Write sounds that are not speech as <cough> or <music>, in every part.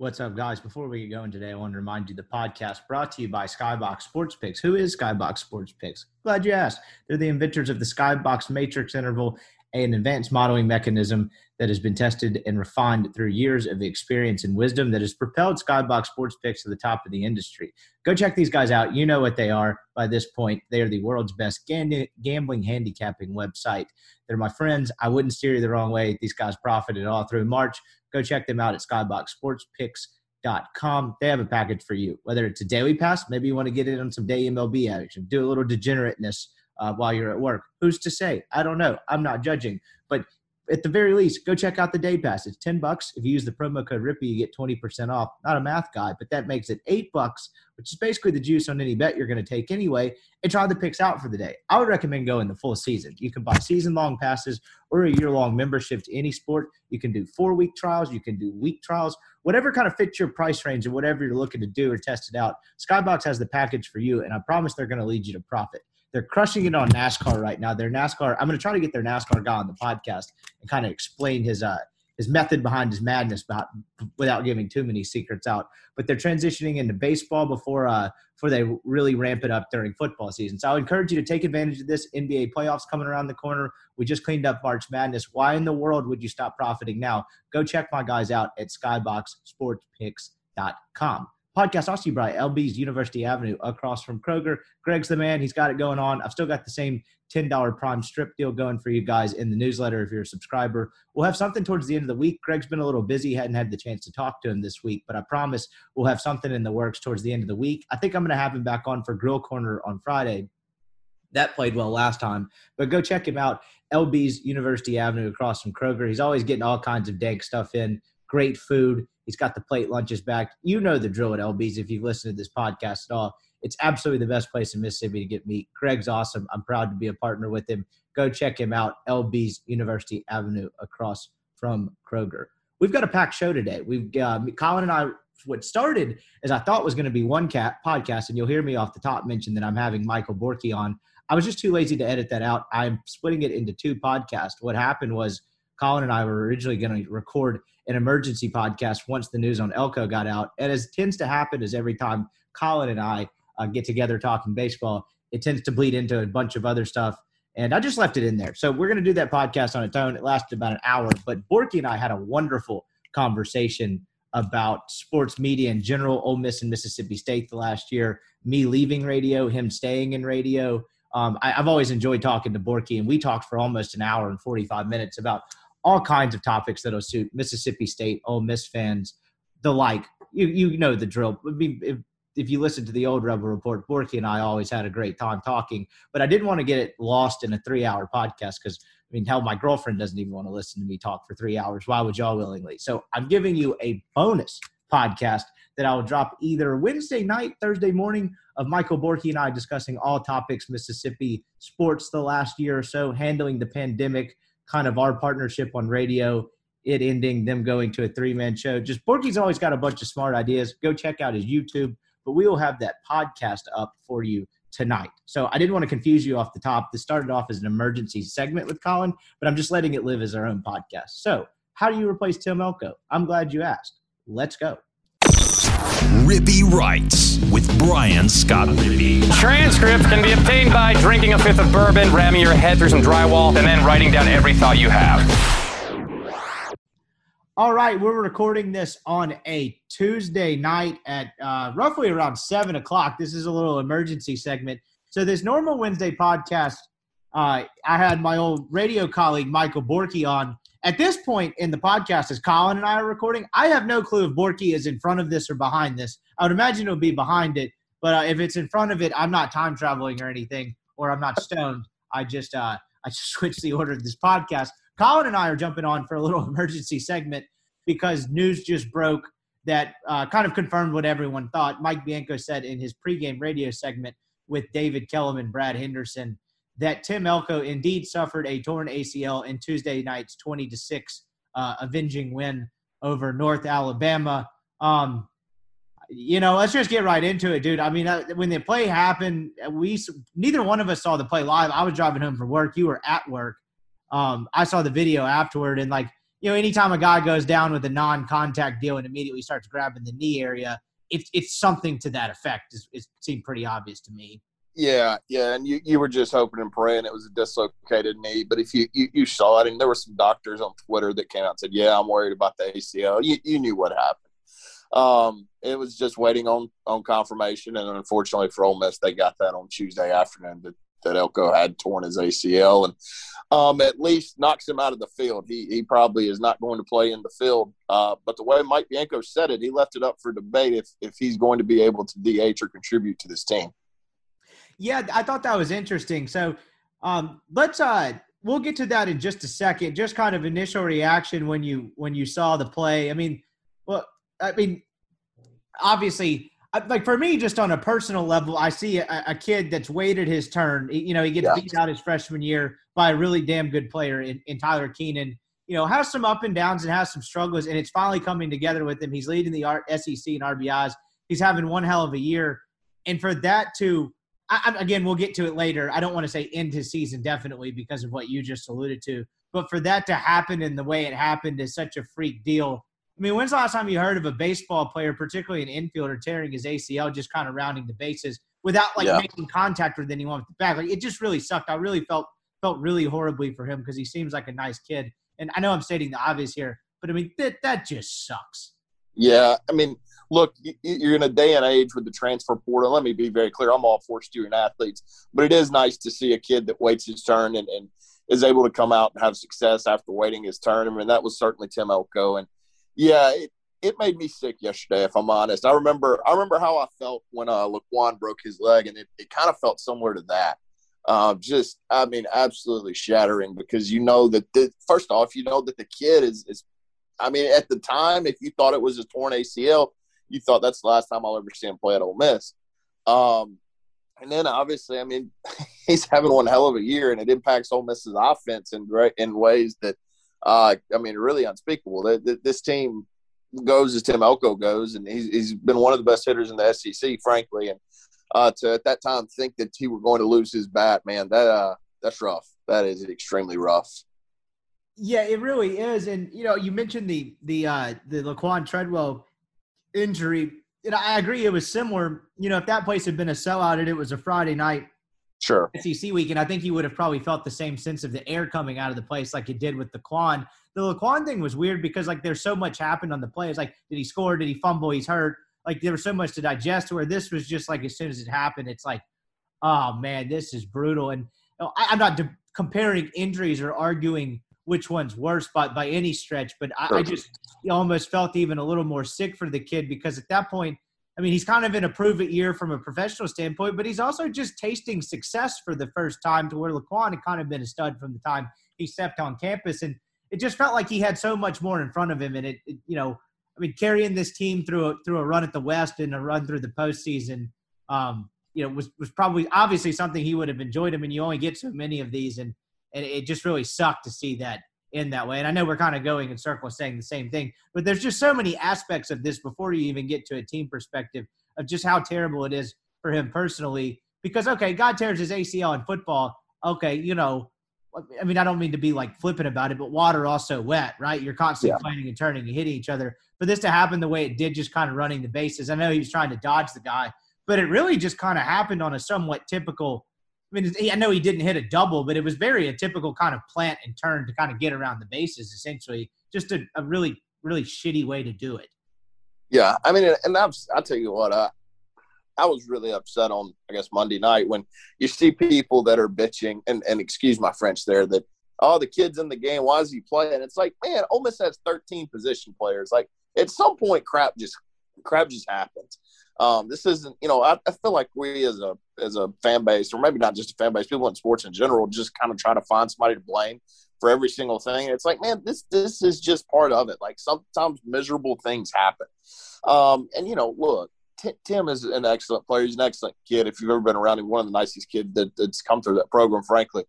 What's up, guys? Before we get going today, I want to remind you the podcast brought to you by Skybox Sports Picks. Who is Skybox Sports Picks? Glad you asked. They're the inventors of the Skybox Matrix Interval, an advanced modeling mechanism that has been tested and refined through years of experience and wisdom that has propelled Skybox Sports Picks to the top of the industry. Go check these guys out. You know what they are by this point. They are the world's best gambling handicapping website. They're my friends. I wouldn't steer you the wrong way. These guys profited all through March. Go check them out at skyboxsportspicks.com. They have a package for you, whether it's a daily pass, maybe you want to get in on some day MLB action, do a little degenerateness uh, while you're at work. Who's to say? I don't know. I'm not judging. But at the very least, go check out the day pass. It's 10 bucks. If you use the promo code RIPPY, you get 20% off. Not a math guy, but that makes it eight bucks, which is basically the juice on any bet you're going to take anyway, and try the picks out for the day. I would recommend going the full season. You can buy season long passes or a year long membership to any sport. You can do four week trials, you can do week trials, whatever kind of fits your price range and whatever you're looking to do or test it out. Skybox has the package for you, and I promise they're going to lead you to profit. They're crushing it on NASCAR right now. Their NASCAR. I'm going to try to get their NASCAR guy on the podcast and kind of explain his uh his method behind his madness about, without giving too many secrets out. But they're transitioning into baseball before uh before they really ramp it up during football season. So I would encourage you to take advantage of this NBA playoffs coming around the corner. We just cleaned up March Madness. Why in the world would you stop profiting now? Go check my guys out at skyboxsportspicks.com. Podcast also by LB's University Avenue across from Kroger. Greg's the man. He's got it going on. I've still got the same $10 prime strip deal going for you guys in the newsletter if you're a subscriber. We'll have something towards the end of the week. Greg's been a little busy, hadn't had the chance to talk to him this week, but I promise we'll have something in the works towards the end of the week. I think I'm going to have him back on for Grill Corner on Friday. That played well last time, but go check him out. LB's University Avenue across from Kroger. He's always getting all kinds of dank stuff in. Great food He's got the plate lunches back. You know the drill at LB's if you've listened to this podcast at all. It's absolutely the best place in Mississippi to get meat. Craig's awesome. I'm proud to be a partner with him. Go check him out. LB's University Avenue across from Kroger. We've got a packed show today. We've uh, Colin and I. What started as I thought was going to be one cat podcast, and you'll hear me off the top mention that I'm having Michael Borky on. I was just too lazy to edit that out. I'm splitting it into two podcasts. What happened was Colin and I were originally going to record an emergency podcast once the news on Elko got out. And as tends to happen, is every time Colin and I uh, get together talking baseball, it tends to bleed into a bunch of other stuff. And I just left it in there. So we're going to do that podcast on its own. It lasted about an hour, but Borky and I had a wonderful conversation about sports media in general, Ole Miss and Mississippi State the last year, me leaving radio, him staying in radio. Um, I, have always enjoyed talking to Borky, and we talked for almost an hour and 45 minutes about all kinds of topics that'll suit Mississippi State, Ole Miss fans, the like. You you know the drill. I mean, if, if you listen to the old Rebel Report, Borky and I always had a great time talking, but I didn't want to get it lost in a three hour podcast because I mean, hell, my girlfriend doesn't even want to listen to me talk for three hours. Why would y'all willingly? So I'm giving you a bonus podcast that I will drop either Wednesday night, Thursday morning of Michael Borky and I discussing all topics Mississippi sports the last year or so, handling the pandemic, kind of our partnership on radio, it ending, them going to a three man show. Just Borky's always got a bunch of smart ideas. Go check out his YouTube, but we will have that podcast up for you tonight. So I didn't want to confuse you off the top. This started off as an emergency segment with Colin, but I'm just letting it live as our own podcast. So, how do you replace Tim Elko? I'm glad you asked. Let's go. Rippy Writes with Brian Scott Rippy. Transcripts can be obtained by drinking a fifth of bourbon, ramming your head through some drywall, and then writing down every thought you have. All right, we're recording this on a Tuesday night at uh, roughly around seven o'clock. This is a little emergency segment. So, this normal Wednesday podcast, uh, I had my old radio colleague Michael Borky on at this point in the podcast, as Colin and I are recording, I have no clue if Borky is in front of this or behind this. I would imagine it would be behind it, but uh, if it's in front of it, I'm not time traveling or anything, or I'm not <laughs> stoned. I just uh, I just <laughs> switched the order of this podcast. Colin and I are jumping on for a little <laughs> emergency segment because news just broke that uh, kind of confirmed what everyone thought. Mike Bianco said in his pregame radio segment with David Kellum and Brad Henderson that Tim Elko indeed suffered a torn ACL in Tuesday night's 20 to 6 uh, avenging win over North Alabama. Um, you know, let's just get right into it, dude. I mean, uh, when the play happened, we neither one of us saw the play live. I was driving home from work. You were at work. Um, I saw the video afterward, and like you know, anytime a guy goes down with a non-contact deal and immediately starts grabbing the knee area, it's it's something to that effect. It seemed pretty obvious to me. Yeah, yeah, and you, you were just hoping and praying it was a dislocated knee. But if you, you, you saw it, and there were some doctors on Twitter that came out and said, "Yeah, I'm worried about the ACL." You you knew what happened. Um, it was just waiting on on confirmation, and unfortunately for Ole Miss, they got that on Tuesday afternoon that that Elko had torn his ACL, and um, at least knocks him out of the field. He he probably is not going to play in the field. Uh, but the way Mike Bianco said it, he left it up for debate if if he's going to be able to DH or contribute to this team. Yeah, I thought that was interesting. So um, let's uh, we'll get to that in just a second. Just kind of initial reaction when you when you saw the play. I mean, well, I mean, obviously, like for me, just on a personal level, I see a, a kid that's waited his turn. You know, he gets yeah. beat out his freshman year by a really damn good player in, in Tyler Keenan. You know, has some up and downs and has some struggles, and it's finally coming together with him. He's leading the SEC in RBIs. He's having one hell of a year, and for that to I, again, we'll get to it later. I don't want to say end his season definitely because of what you just alluded to, but for that to happen in the way it happened is such a freak deal. I mean, when's the last time you heard of a baseball player, particularly an infielder, tearing his ACL, just kind of rounding the bases without like yeah. making contact with anyone with the bat? Like it just really sucked. I really felt felt really horribly for him because he seems like a nice kid. And I know I'm stating the obvious here, but I mean that that just sucks. Yeah, I mean, look, you're in a day and age with the transfer portal. Let me be very clear. I'm all for student athletes, but it is nice to see a kid that waits his turn and, and is able to come out and have success after waiting his turn. I mean, that was certainly Tim Elko. And yeah, it, it made me sick yesterday, if I'm honest. I remember I remember how I felt when uh, Laquan broke his leg, and it, it kind of felt similar to that. Uh, just, I mean, absolutely shattering because you know that, the, first off, you know that the kid is, is, I mean, at the time, if you thought it was a torn ACL, you thought that's the last time I'll ever see him play at Ole Miss. Um, and then obviously, I mean, <laughs> he's having one hell of a year, and it impacts Ole Miss's offense in in ways that, uh, I mean, really unspeakable. That this team goes as Tim Elko goes, and he's, he's been one of the best hitters in the SEC, frankly. And uh, to at that time think that he were going to lose his bat, man, that uh, that's rough. That is extremely rough. Yeah, it really is. And you know, you mentioned the the uh, the Laquan Treadwell injury, and I agree it was similar. You know, if that place had been a sellout and it was a Friday night sure SEC weekend, I think you would have probably felt the same sense of the air coming out of the place like it did with the Quan. The Laquan thing was weird because like there's so much happened on the play. It's like, did he score? Did he fumble? He's hurt. Like there was so much to digest. Where this was just like as soon as it happened, it's like, oh man, this is brutal. And you know, I, am not de- comparing injuries or arguing which one's worse by, by any stretch, but I, I just almost felt even a little more sick for the kid because at that point, I mean, he's kind of in a prove it year from a professional standpoint, but he's also just tasting success for the first time to where Laquan had kind of been a stud from the time he stepped on campus. And it just felt like he had so much more in front of him. And it, it you know, I mean, carrying this team through a, through a run at the West and a run through the postseason, um, you know, was, was probably obviously something he would have enjoyed. I mean, you only get so many of these and, and it just really sucked to see that in that way. And I know we're kind of going in circles saying the same thing, but there's just so many aspects of this before you even get to a team perspective of just how terrible it is for him personally. Because okay, God tears his ACL in football. Okay, you know, I mean, I don't mean to be like flippant about it, but water also wet, right? You're constantly yeah. fighting and turning and hitting each other. For this to happen the way it did, just kind of running the bases. I know he was trying to dodge the guy, but it really just kind of happened on a somewhat typical I mean, I know he didn't hit a double, but it was very a typical kind of plant and turn to kind of get around the bases, essentially. Just a, a really, really shitty way to do it. Yeah, I mean, and i I'll tell you what, I, I was really upset on, I guess, Monday night when you see people that are bitching, and, and excuse my French there, that, oh, the kid's in the game, why is he playing? It's like, man, Ole Miss has 13 position players. Like, at some point, crap just crap just happens. Um, this isn't, you know, I, I, feel like we as a as a fan base, or maybe not just a fan base, people in sports in general, just kind of try to find somebody to blame for every single thing. It's like, man, this this is just part of it. Like sometimes miserable things happen. Um, and you know, look, T- Tim is an excellent player. He's an excellent kid. If you've ever been around him, one of the nicest kids that, that's come through that program, frankly.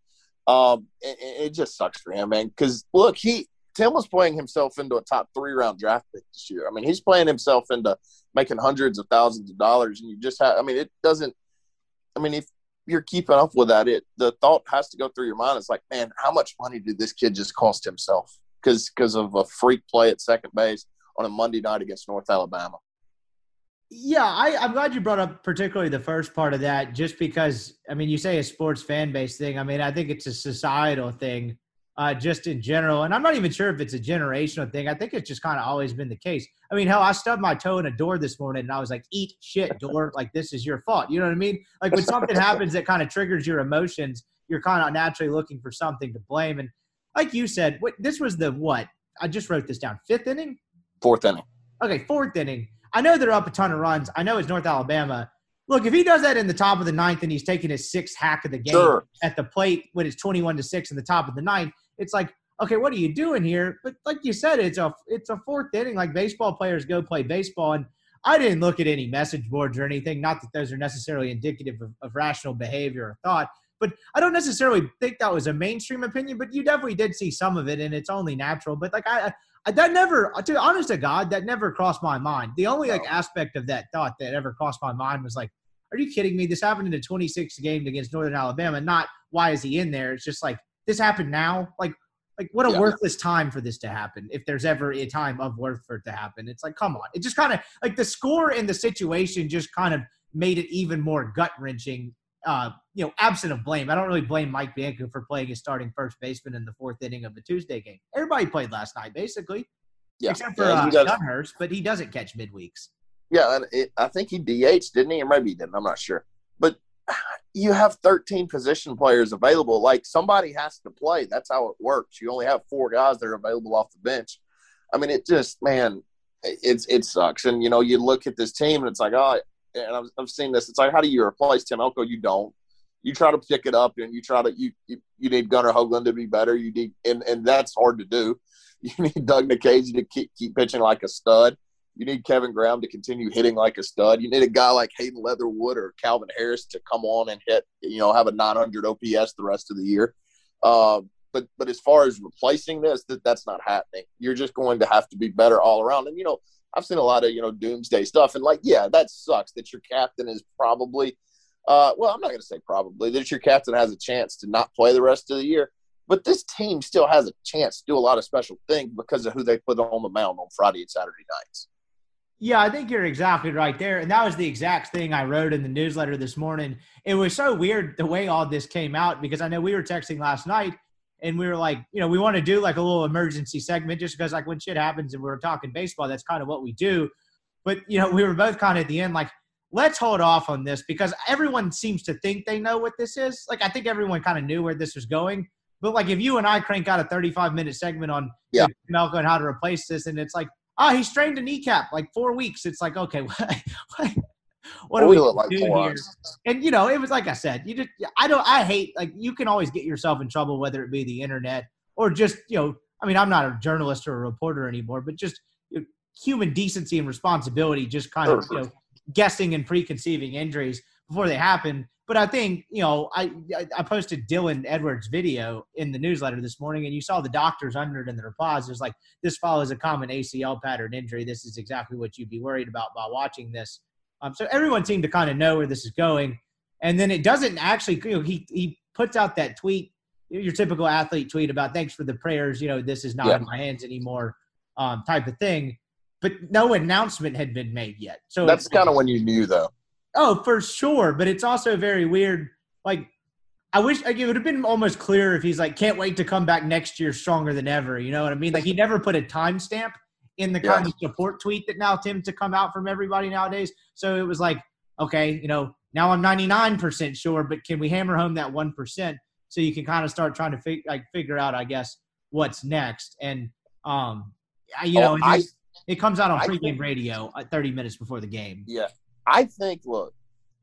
Um, it, it just sucks for him, man. Because look, he Tim was playing himself into a top three round draft pick this year. I mean, he's playing himself into making hundreds of thousands of dollars, and you just have. I mean, it doesn't. I mean, if you're keeping up with that, it the thought has to go through your mind. It's like, man, how much money did this kid just cost himself? because because of a freak play at second base on a Monday night against North Alabama. Yeah, I, I'm glad you brought up particularly the first part of that, just because I mean, you say a sports fan base thing. I mean, I think it's a societal thing, uh, just in general. And I'm not even sure if it's a generational thing. I think it's just kind of always been the case. I mean, hell, I stubbed my toe in a door this morning, and I was like, "Eat shit, door! Like this is your fault." You know what I mean? Like when something <laughs> happens that kind of triggers your emotions, you're kind of naturally looking for something to blame. And like you said, what, this was the what? I just wrote this down. Fifth inning, fourth inning. Okay, fourth inning I know they're up a ton of runs. I know it's North Alabama. Look, if he does that in the top of the ninth and he's taking his sixth hack of the game sure. at the plate when it's 21 to 6 in the top of the ninth, it's like, okay, what are you doing here? But like you said, it's a it's a fourth inning. Like baseball players go play baseball. And I didn't look at any message boards or anything. Not that those are necessarily indicative of, of rational behavior or thought. But I don't necessarily think that was a mainstream opinion, but you definitely did see some of it, and it's only natural. But like I, that never, to be honest to God, that never crossed my mind. The only like aspect of that thought that ever crossed my mind was like, are you kidding me? This happened in the 26 game against Northern Alabama. Not why is he in there? It's just like this happened now. Like, like what a yeah. worthless time for this to happen. If there's ever a time of worth for it to happen, it's like, come on. It just kind of like the score and the situation just kind of made it even more gut wrenching uh, you know, absent of blame, I don't really blame Mike Bianco for playing his starting first baseman in the fourth inning of the Tuesday game. Everybody played last night, basically, yeah. except for yeah, uh, Dunhurst, but he doesn't catch midweeks. Yeah, and it, I think he DH, didn't he? Or maybe he didn't. I'm not sure. But <sighs> you have 13 position players available. Like somebody has to play. That's how it works. You only have four guys that are available off the bench. I mean, it just man, it's it sucks. And you know, you look at this team and it's like, oh, and I've, I've seen this. It's like, how do you replace Tim Elko? You don't. You try to pick it up, and you try to you you, you need Gunnar Hoglund to be better. You need, and and that's hard to do. <laughs> You need Doug Nikhazy to keep keep pitching like a stud. You need Kevin Graham to continue hitting like a stud. You need a guy like Hayden Leatherwood or Calvin Harris to come on and hit, you know, have a 900 OPS the rest of the year. Um, but but as far as replacing this, that that's not happening. You're just going to have to be better all around. And you know, I've seen a lot of you know doomsday stuff, and like, yeah, that sucks that your captain is probably, uh, well, I'm not going to say probably that your captain has a chance to not play the rest of the year, but this team still has a chance to do a lot of special things because of who they put on the mound on Friday and Saturday nights. Yeah, I think you're exactly right there. And that was the exact thing I wrote in the newsletter this morning. It was so weird the way all this came out because I know we were texting last night and we were like, you know, we want to do like a little emergency segment just because like when shit happens and we're talking baseball, that's kind of what we do. But you know, we were both kind of at the end like, let's hold off on this because everyone seems to think they know what this is. Like I think everyone kind of knew where this was going. But like if you and I crank out a 35 minute segment on yeah. Melko and how to replace this, and it's like, oh, he strained a kneecap like four weeks. It's like, okay, <laughs> what, what, what do we look like do here? And you know, it was like I said, you just I don't I hate like you can always get yourself in trouble whether it be the internet or just you know I mean I'm not a journalist or a reporter anymore, but just you know, human decency and responsibility, just kind of you know guessing and preconceiving injuries before they happen. But I think you know I I posted Dylan Edwards' video in the newsletter this morning, and you saw the doctors under it in the replies. It was like this follows a common ACL pattern injury. This is exactly what you'd be worried about by watching this. Um, so everyone seemed to kind of know where this is going. And then it doesn't actually, you know, he, he puts out that tweet, your typical athlete tweet about thanks for the prayers, you know, this is not yeah. in my hands anymore um, type of thing. But no announcement had been made yet. So that's kind of when you knew, though. Oh, for sure. But it's also very weird. Like, I wish like, it would have been almost clear if he's like, can't wait to come back next year stronger than ever. You know what I mean? Like, he never put a timestamp in the kind of support tweet that now tends to come out from everybody nowadays. So it was like, okay, you know, now I'm 99% sure, but can we hammer home that 1% so you can kind of start trying to fig- like figure out, I guess, what's next. And, um, you know, oh, I, it comes out on pregame think, radio 30 minutes before the game. Yeah. I think, look,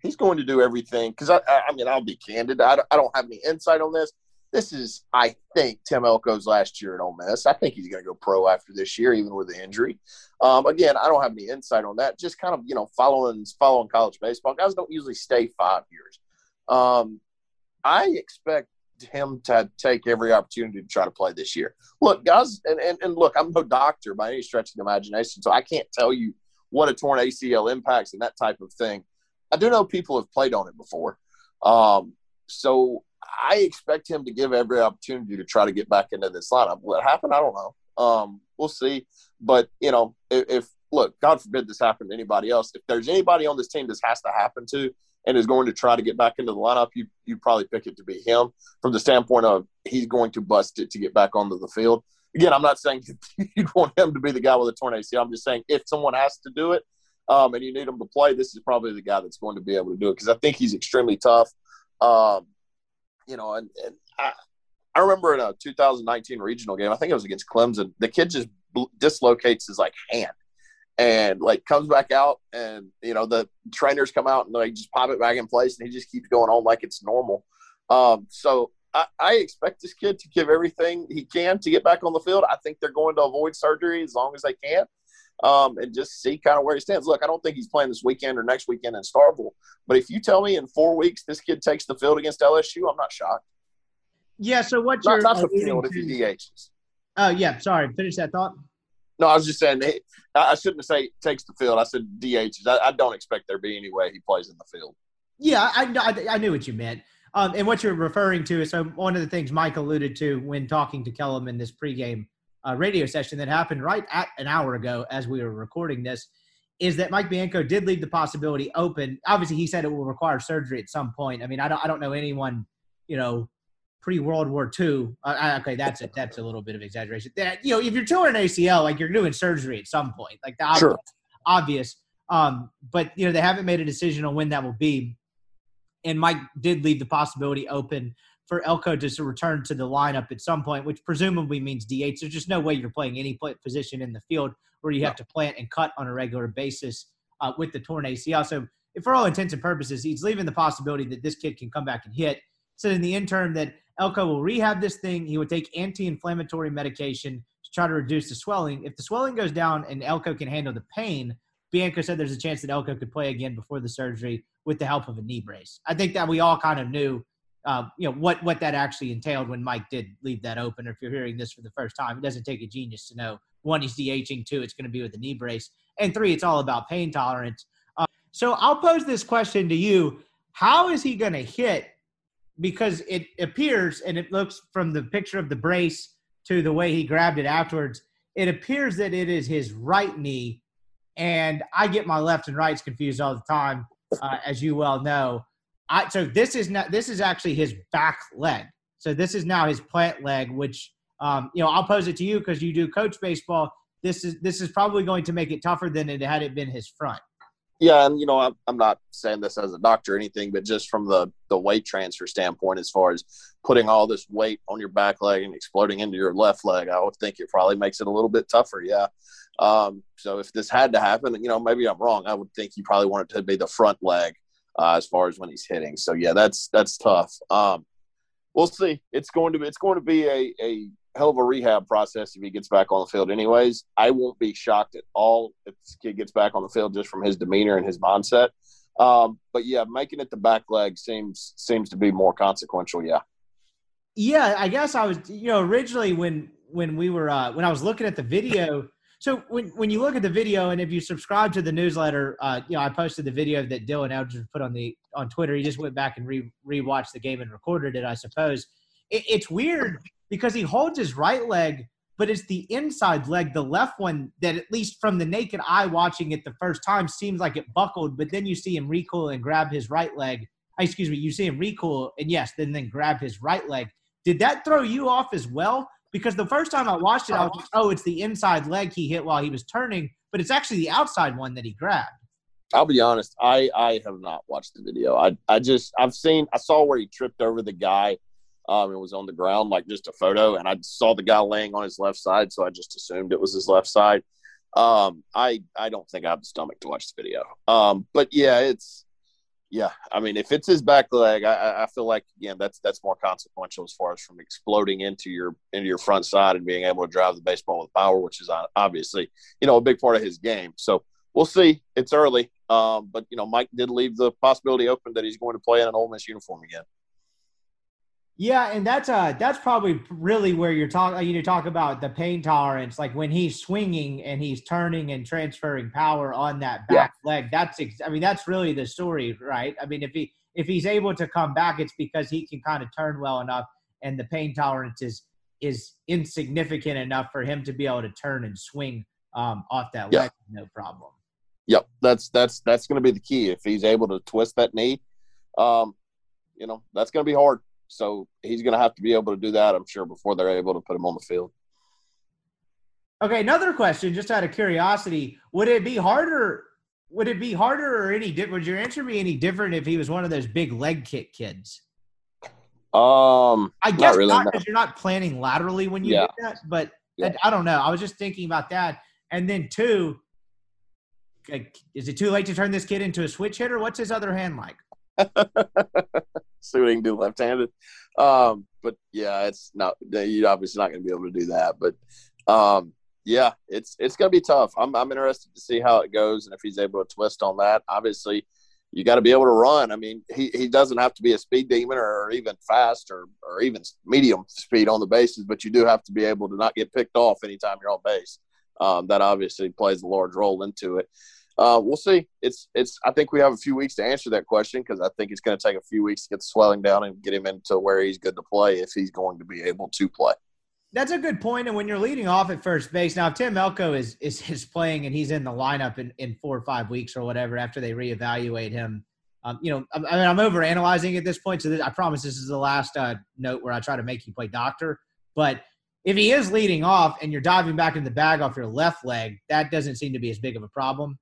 he's going to do everything because I, I mean, I'll be candid. I don't, I don't have any insight on this this is, I think, Tim Elko's last year at Ole Miss. I think he's going to go pro after this year, even with the injury. Um, again, I don't have any insight on that. Just kind of, you know, following following college baseball. Guys don't usually stay five years. Um, I expect him to take every opportunity to try to play this year. Look, guys, and, and, and look, I'm no doctor by any stretch of the imagination, so I can't tell you what a torn ACL impacts and that type of thing. I do know people have played on it before. Um, so I expect him to give every opportunity to try to get back into this lineup. What happened? I don't know. Um, we'll see. But you know, if, if look, God forbid this happened to anybody else. If there's anybody on this team this has to happen to and is going to try to get back into the lineup, you you probably pick it to be him from the standpoint of he's going to bust it to get back onto the field. Again, I'm not saying <laughs> you'd want him to be the guy with a torn ACL. I'm just saying if someone has to do it um, and you need him to play, this is probably the guy that's going to be able to do it because I think he's extremely tough. Um, you know, and, and I, I remember in a 2019 regional game, I think it was against Clemson, the kid just dislocates his like hand and like comes back out and you know the trainers come out and like just pop it back in place and he just keeps going on like it's normal um, so I, I, expect this kid to give everything he can to get back on the field i think they're going to avoid surgery as long as they can um, and just see kind of where he stands look i don't think he's playing this weekend or next weekend in Starkville, but if you tell me in four weeks this kid takes the field against lsu i'm not shocked yeah so what's not, your not the field if he DHs. oh yeah sorry finish that thought no, I was just saying. I shouldn't say takes the field. I said DHs. I, I don't expect there to be any way he plays in the field. Yeah, I, I, I knew what you meant. Um, and what you're referring to is so one of the things Mike alluded to when talking to Kellum in this pregame uh, radio session that happened right at an hour ago as we were recording this is that Mike Bianco did leave the possibility open. Obviously, he said it will require surgery at some point. I mean, I don't, I don't know anyone, you know, pre World War II. Uh, okay, that's a that's a little bit of exaggeration. That you know, if you're touring an ACL, like you're doing surgery at some point, like the sure. obvious. Um, but you know, they haven't made a decision on when that will be. And Mike did leave the possibility open for Elko to return to the lineup at some point, which presumably means DH. There's just no way you're playing any position in the field where you have to plant and cut on a regular basis uh, with the torn ACL. So, for all intents and purposes, he's leaving the possibility that this kid can come back and hit. So, in the interim, that Elko will rehab this thing. He would take anti-inflammatory medication to try to reduce the swelling. If the swelling goes down and Elko can handle the pain, Bianco said there's a chance that Elko could play again before the surgery with the help of a knee brace. I think that we all kind of knew, uh, you know, what what that actually entailed when Mike did leave that open. If you're hearing this for the first time, it doesn't take a genius to know one, he's DHing, two, it's going to be with a knee brace, and three, it's all about pain tolerance. Uh, so I'll pose this question to you: How is he going to hit because it appears and it looks from the picture of the brace to the way he grabbed it afterwards, it appears that it is his right knee. And I get my left and rights confused all the time, uh, as you well know. I, so this is not this is actually his back leg. So this is now his plant leg, which um, you know I'll pose it to you because you do coach baseball. This is this is probably going to make it tougher than it had it been his front. Yeah, and you know, I'm, I'm not saying this as a doctor or anything, but just from the the weight transfer standpoint, as far as putting all this weight on your back leg and exploding into your left leg, I would think it probably makes it a little bit tougher. Yeah. Um, so if this had to happen, you know, maybe I'm wrong. I would think you probably want it to be the front leg uh, as far as when he's hitting. So yeah, that's that's tough. Um, we'll see. It's going to be it's going to be a a hell of a rehab process if he gets back on the field. Anyways, I won't be shocked at all if this kid gets back on the field just from his demeanor and his mindset. Um, but yeah, making it the back leg seems seems to be more consequential. Yeah. Yeah, I guess I was. You know, originally when when we were uh, when I was looking at the video. So when when you look at the video, and if you subscribe to the newsletter, uh, you know I posted the video that Dylan Eldridge put on the on Twitter. He just went back and re rewatched the game and recorded it. I suppose it, it's weird because he holds his right leg, but it's the inside leg, the left one, that at least from the naked eye watching it the first time seems like it buckled, but then you see him recoil and grab his right leg. Uh, excuse me, you see him recoil and yes, then then grab his right leg. Did that throw you off as well? Because the first time I watched it, I was like, oh, it's the inside leg he hit while he was turning, but it's actually the outside one that he grabbed. I'll be honest, I I have not watched the video. I I just I've seen I saw where he tripped over the guy um, it was on the ground, like just a photo, and I saw the guy laying on his left side, so I just assumed it was his left side. Um, I I don't think I have the stomach to watch the video. Um, but yeah, it's yeah. I mean, if it's his back leg, I, I feel like again that's that's more consequential as far as from exploding into your into your front side and being able to drive the baseball with power, which is obviously you know a big part of his game. So we'll see. It's early, um, but you know Mike did leave the possibility open that he's going to play in an Ole Miss uniform again. Yeah, and that's uh that's probably really where you're talking. You talk about the pain tolerance, like when he's swinging and he's turning and transferring power on that back yeah. leg. That's ex- I mean that's really the story, right? I mean if he if he's able to come back, it's because he can kind of turn well enough, and the pain tolerance is is insignificant enough for him to be able to turn and swing um, off that Yeah. leg, no problem. Yep, that's that's that's going to be the key. If he's able to twist that knee, um, you know, that's going to be hard. So he's going to have to be able to do that, I'm sure, before they're able to put him on the field. Okay, another question, just out of curiosity, would it be harder? Would it be harder or any different? Would your answer be any different if he was one of those big leg kick kids? Um, I guess really, not no. because you're not planning laterally when you Yeah. do that. But Yeah. I, I don't know. I was just thinking about that. And then two, like, is it too late to turn this kid into a switch hitter? What's his other hand like? <laughs> see what he can do left-handed. Um, but yeah, it's not. You're obviously not going to be able to do that. But um, yeah, it's it's going to be tough. I'm I'm interested to see how it goes and if he's able to twist on that. Obviously, you got to be able to run. I mean, he, he doesn't have to be a speed demon or even fast or or even medium speed on the bases, but you do have to be able to not get picked off anytime you're on base. Um, that obviously plays a large role into it. Uh, we'll see. It's it's. I think we have a few weeks to answer that question because I think it's going to take a few weeks to get the swelling down and get him into where he's good to play if he's going to be able to play. That's a good point. And when you're leading off at first base, now if Tim Elko is is, is playing and he's in the lineup in, in four or five weeks or whatever after they reevaluate him, um, you know, I, mean, I'm over analyzing at this point. So this, I promise this is the last uh, note where I try to make you play doctor. But if he is leading off and you're diving back in the bag off your left leg, that doesn't seem to be as big of a problem.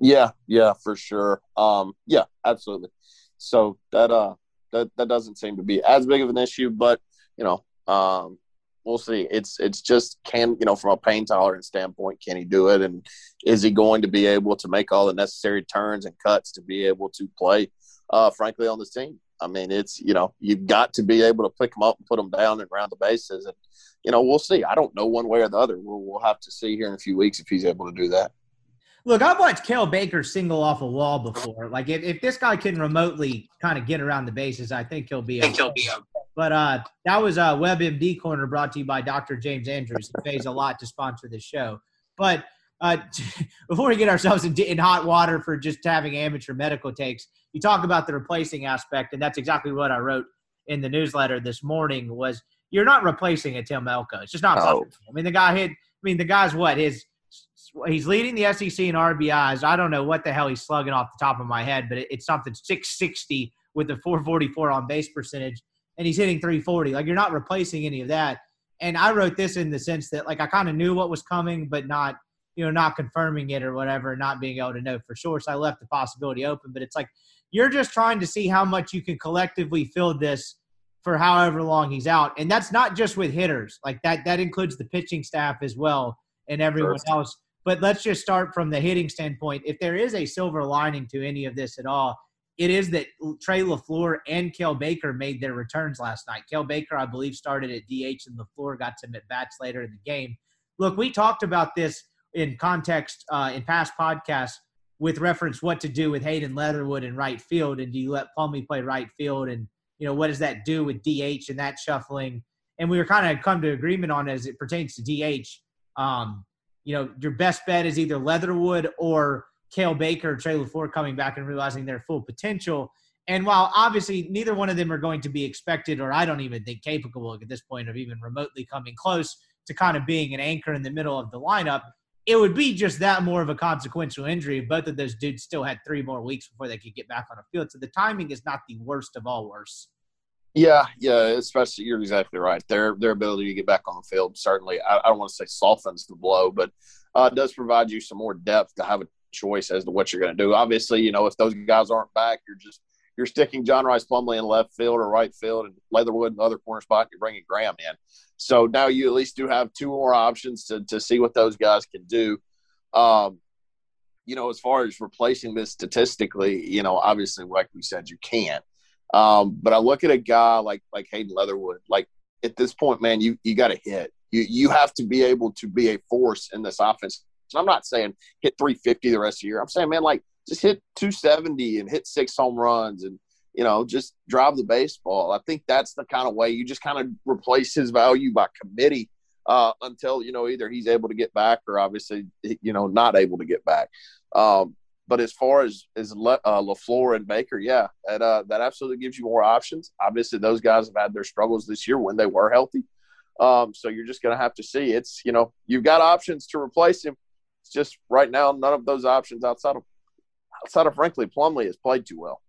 Yeah, yeah, for sure. Um, yeah, absolutely. So that uh that that doesn't seem to be as big of an issue, but you know, um, we'll see. It's it's just can you know from a pain tolerance standpoint, can he do it, and is he going to be able to make all the necessary turns and cuts to be able to play? Uh, frankly, on this team, I mean, it's you know you've got to be able to pick them up and put them down and round the bases, and you know we'll see. I don't know one way or the other. We'll we'll have to see here in a few weeks if he's able to do that. Look, I've watched Cael Baker single off a wall before. Like if, if this guy can remotely kind of get around the bases, I think he'll be. I think Okay. But uh, that was uh, WebMD Corner brought to you by Dr. James Andrews. He pays a lot to sponsor this show. But uh, <laughs> before we get ourselves in, in hot water for just having amateur medical takes, you talk about the replacing aspect, and that's exactly what I wrote in the newsletter this morning. Was you're not replacing a Tim Elko. It's just not No. possible. I mean, the guy hit. I mean, the guy's what his. He's leading the SEC in RBIs. I don't know what the hell he's slugging off the top of my head, but it, it's something 660 with a 444 on base percentage and he's hitting 340. Like you're not replacing any of that. And I wrote this in the sense that like I kind of knew what was coming, but not you know not confirming it or whatever, not being able to know for sure. So I left the possibility open. But it's like you're just trying to see how much you can collectively fill this for however long he's out, and that's not just with hitters. Like that that includes the pitching staff as well and everyone Sure. else. But let's just start from the hitting standpoint. If there is a silver lining to any of this at all, it is that Trey LaFleur and Cael Baker made their returns last night. Cael Baker, I believe, started at DH, and LaFleur got some at bats later in the game. Look, we talked about this in context uh, in past podcasts with reference what to do with Hayden Leatherwood in right field, and do you let Plumlee play right field, and you know what does that do with DH and that shuffling? And we were kind of come to agreement on as it pertains to DH. Um, you know, your best bet is either Leatherwood or Cael Baker, Trey LaFleur coming back and realizing their full potential. And while obviously neither one of them are going to be expected, or I don't even think capable at this point of even remotely coming close to kind of being an anchor in the middle of the lineup, it would be just that more of a consequential injury. Both of those dudes still had three more weeks before they could get back on the field. So the timing is not the worst of all worse. Yeah, yeah, especially you're exactly right. Their their ability to get back on the field certainly I, I don't want to say softens the blow, but uh, does provide you some more depth to have a choice as to what you're going to do. Obviously, you know if those guys aren't back, you're just you're sticking John Rhys Plumlee in left field or right field, and Leatherwood in the other corner spot. You're bringing Graham in, so now you at least do have two more options to to see what those guys can do. Um, you know, as far as replacing this statistically, you know, obviously, like we said, you can't. Um, but I look at a guy like like Hayden Leatherwood. Like at this point, man, you you got to hit. You you have to be able to be a force in this offense. And I'm not saying hit 350 the rest of the year. I'm saying, man, like just hit 270 and hit six home runs and you know just drive the baseball. I think that's the kind of way you just kind of replace his value by committee uh, until you know either he's able to get back or obviously you know not able to get back. Um, but as far as as Le, uh, Lafleur and Baker, yeah, that uh, that absolutely gives you more options. Obviously, those guys have had their struggles this year when they were healthy. Um, so you're just going to have to see. It's you know you've got options to replace him. It's just right now none of those options outside of outside of frankly Plumlee has played too well.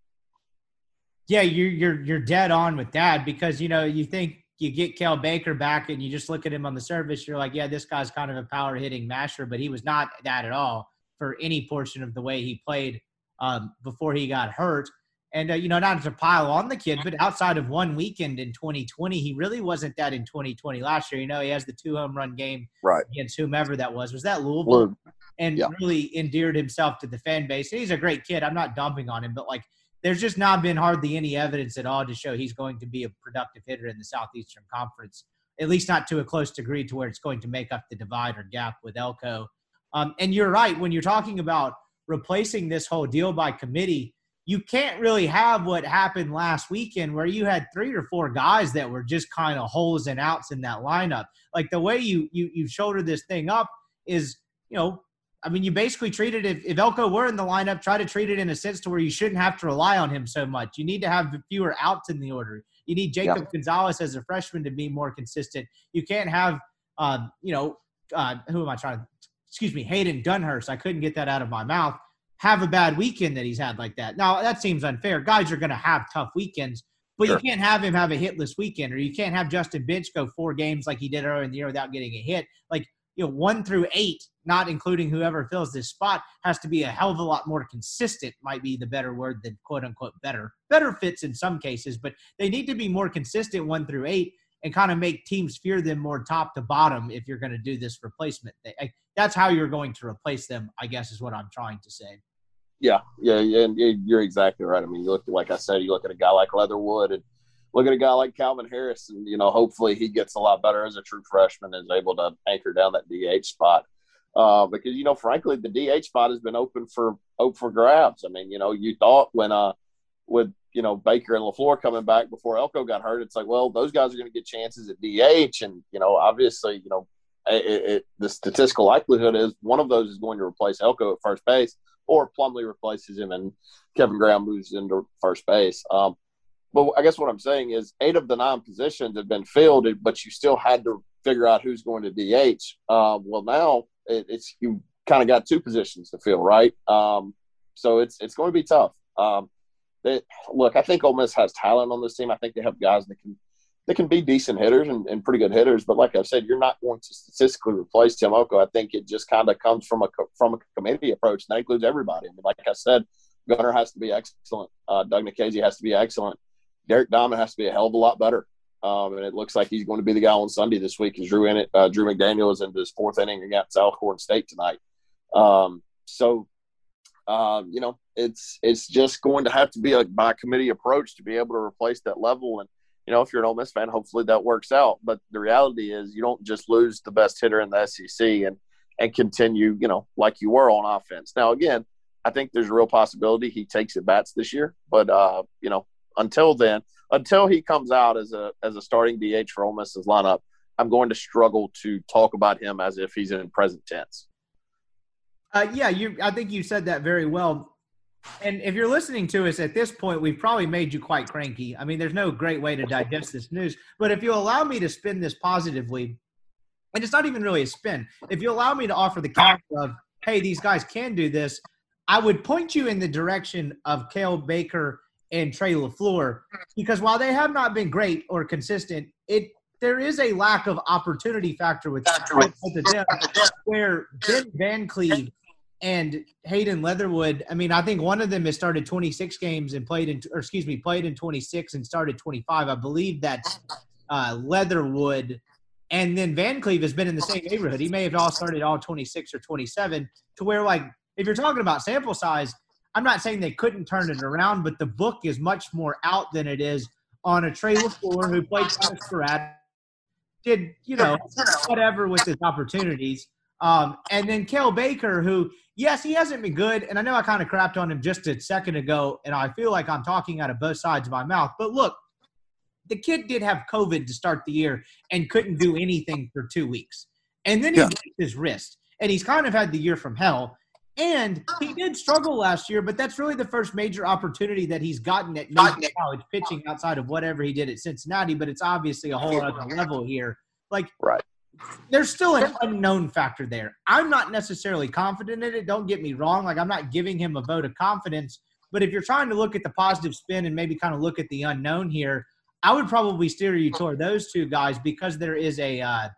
Yeah, you're you're you're dead on with that because you know you think you get Cael Baker back and you just look at him on the surface, you're like, yeah, this guy's kind of a power hitting masher, but he was not that at all for any portion of the way he played um, before he got hurt. And uh, you know, not to pile on the kid, but outside of one weekend in 2020, he really wasn't that in 2020 last year. You know, he has the two home run game right against whomever that was. Was that Louisville? And Yeah. really endeared himself to the fan base. He's a great kid. I'm not dumping on him, but like, there's just not been hardly any evidence at all to show he's going to be a productive hitter in the Southeastern Conference. At least not to a close degree to where it's going to make up the divide or gap with Elko. Um, and you're right when you're talking about replacing this whole deal by committee you can't really have what happened last weekend where you had three or four guys that were just kind of holes and outs in that lineup. Like the way you you you shoulder this thing up is, you know, I mean, you basically treat it if, if Elko were in the lineup, try to treat it in a sense to where you shouldn't have to rely on him so much. You need to have fewer outs in the order. You need Jacob Gonzalez as a freshman to be more consistent. You can't have, um, you know, uh, who am I trying to? Excuse me, Hayden Gunhurst. I couldn't get that out of my mouth have a bad weekend that he's had like that. Now that seems unfair. Guys are going to have tough weekends, but Sure. you can't have him have a hitless weekend, or you can't have Justin Bench go four games like he did earlier in the year without getting a hit. Like you know, one through eight, not including whoever fills this spot, has to be a hell of a lot more consistent. Might be the better word than quote unquote better. Better fits in some cases, but they need to be more consistent one through eight and kind of make teams fear them more top to bottom if you're going to do this replacement. That's how you're going to replace them, I guess, is what I'm trying to say. Yeah, yeah, yeah, you're exactly right. I mean, you look like I said, you look at a guy like Leatherwood and look at a guy like Calvin Harris, and you know, hopefully he gets a lot better as a true freshman and is able to anchor down that DH spot. Uh, because you know, frankly, the DH spot has been open for open for grabs. I mean, you know, you thought when uh with you know Baker and Lafleur coming back before Elko got hurt, it's like, well, those guys are going to get chances at DH, and you know, obviously, you know, it, it, the statistical likelihood is one of those is going to replace Elko at first base, or Plumlee replaces him and Kevin Graham moves into first base. Um, but I guess what I'm saying is eight of the nine positions have been filled, but you still had to figure out who's going to DH. Um, well, now it, it's you kind of got two positions to fill, right? Um, so it's it's going to be tough. Um, they, look, I think Ole Miss has talent on this team. I think they have guys that can they can be decent hitters and, and pretty good hitters. But like I said, you're not going to statistically replace Tim Elko. I think it just kind of comes from a from a committee approach, and that includes everybody. I mean, like I said, Gunnar has to be excellent. Uh, Doug Nikhazy has to be excellent. Derek Diamond has to be a hell of a lot better. Um, and it looks like he's going to be the guy on Sunday this week. As Drew in it, uh, Drew McDaniel is into his fourth inning against Alcorn State tonight. Um, so, um, you know, it's it's just going to have to be a by committee approach to be able to replace that level. And you know, if you're an Ole Miss fan, hopefully that works out. But the reality is, you don't just lose the best hitter in the SEC and and continue, you know, like you were on offense. Now, again, I think there's a real possibility he takes at bats this year. But uh, you know, until then, until he comes out as a as a starting DH for Ole Miss's lineup, I'm going to struggle to talk about him as if he's in present tense. Uh, yeah, you. I think you said that very well. And if you're listening to us at this point, we've probably made you quite cranky. I mean, there's no great way to digest this news. But if you allow me to spin this positively, and it's not even really a spin, if you allow me to offer the counter of, hey, these guys can do this, I would point you in the direction of Cael Baker and Trey LaFleur because while they have not been great or consistent, it there is a lack of opportunity factor with, with them where Ben Van Cleve and Hayden Leatherwood. I mean, I think one of them has started 26 games and played in, or excuse me, played in 26 and started 25. I believe that's uh, Leatherwood. And then Van Cleve has been in the same neighborhood. He may have all started all 26 or 27 to where, like, if you're talking about sample size, I'm not saying they couldn't turn it around, but the book is much more out than it is on a Trey LaFleur who played sporadic, did, you know, whatever with his opportunities. Um, and then Cael Baker, who, yes, he hasn't been good. And I know I kind of crapped on him just a second ago, and I feel like I'm talking out of both sides of my mouth. But look, the kid did have COVID to start the year and couldn't do anything for two weeks. And then he Yeah. breaks his wrist. And he's kind of had the year from hell. And he did struggle last year, but that's really the first major opportunity that he's gotten at major college pitching outside of whatever he did at Cincinnati. But it's obviously a whole other level here. Like, Right. There's still an unknown factor there. I'm not necessarily confident in it. Don't get me wrong. Like, I'm not giving him a vote of confidence. But if you're trying to look at the positive spin and maybe kind of look at the unknown here, I would probably steer you toward those two guys because there is a uh,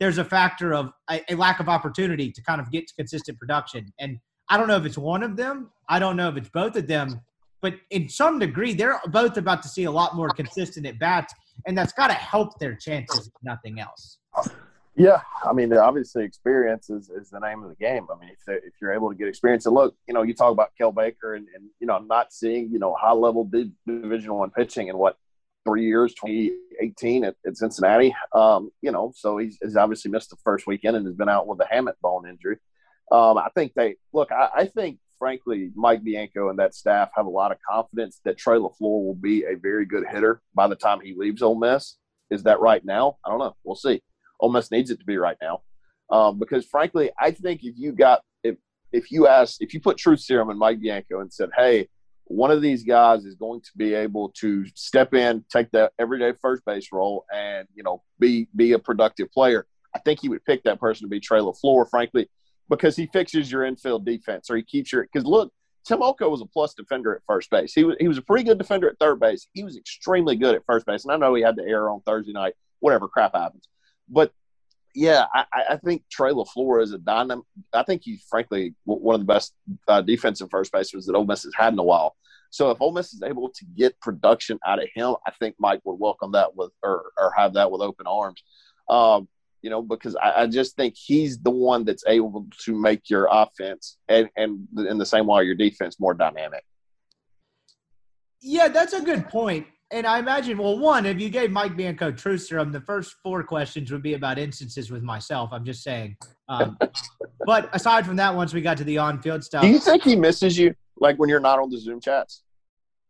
there's a factor of a, a lack of opportunity to kind of get to consistent production. And I don't know if it's one of them. I don't know if it's both of them. But in some degree, they're both about to see a lot more consistent at bats, and that's got to help their chances, if nothing else. Yeah, I mean, obviously, experience is, is the name of the game. I mean, if, if you're able to get experience, and look, you know, you talk about Cael Baker, and, and you know, not seeing you know high level Division One pitching in what three years, 2018 at, at Cincinnati. Um, you know, so he's, he's, obviously missed the first weekend and has been out with a hamate bone injury. Um, I think they look. I, I, think, frankly, Mike Bianco and that staff have a lot of confidence that Trey LaFleur will be a very good hitter by the time he leaves Ole Miss. Is that right now? I don't know. We'll see. Ole Miss needs it to be right now. Um, because frankly, I think if you got if if you asked if you put truth serum in Mike Bianco and said, "Hey, one of these guys is going to be able to step in, take that everyday first base role, and you know be be a productive player," I think he would pick that person to be Trey LaFleur, frankly, because he fixes your infield defense or he keeps your because look. Tim Elko was a plus defender at first base. He was, he was a pretty good defender at third base. He was extremely good at first base. And I know he had the error on Thursday night, whatever crap happens. But yeah, I, I think Trey LaFleur is a dynamic. I think he's frankly one of the best uh, defensive first basemen that Ole Miss has had in a while. So if Ole Miss is able to get production out of him, I think Mike would welcome that with or or have that with open arms. Um, you know, because I, I, just think he's the one that's able to make your offense and and in the same way your defense more dynamic. Yeah, that's a good point. And I imagine, well, one, if you gave Mike Bianco truth serum, the first four questions would be about instances with myself. I'm just saying. Um, <laughs> but aside from that, once we got to the on-field stuff, do you think he misses you, like when you're not on the Zoom chats?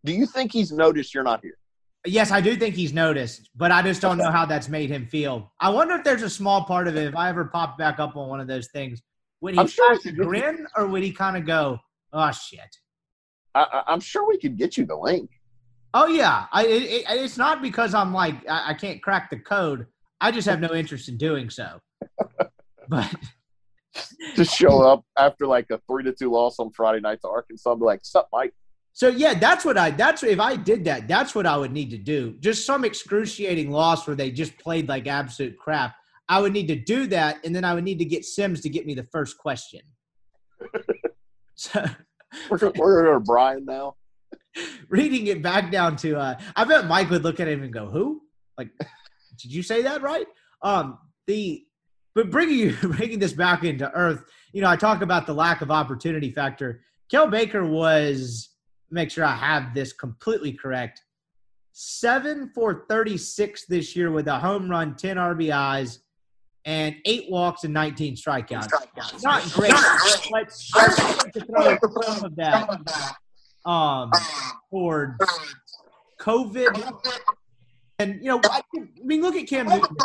Do you think he's noticed you're not here? Yes, I do think he's noticed, but I just don't know how that's made him feel. I wonder if there's a small part of it. If I ever pop back up on one of those things, would he sure grin or would he kind of go, "Oh shit"? I, I'm sure we could get you the link. Oh yeah, I, it, it's not because I'm like I, I, can't crack the code. I just have no interest in doing so. <laughs> But just show up after like a three to two loss on Friday night to Arkansas, be like, "Sup, Mike." So yeah, that's what I. That's if I did that, that's what I would need to do. Just some excruciating loss where they just played like absolute crap. I would need to do that, and then I would need to get Sims to get me the first question. <laughs> so we're, we're to Brian now. <laughs> reading it back down to uh I bet Mike would look at him and go, "Who? Like, did you say that right?" Um, the but bringing you <laughs> bringing this back into earth, you know, I talk about the lack of opportunity factor. Cael Baker was make sure I have this completely correct. Seven for 36 this year with a home run, 10 RBIs, and eight walks and 19 strikeouts. Not great, but some of that um, for COVID. And, you know, I, mean, look at Cam Newton.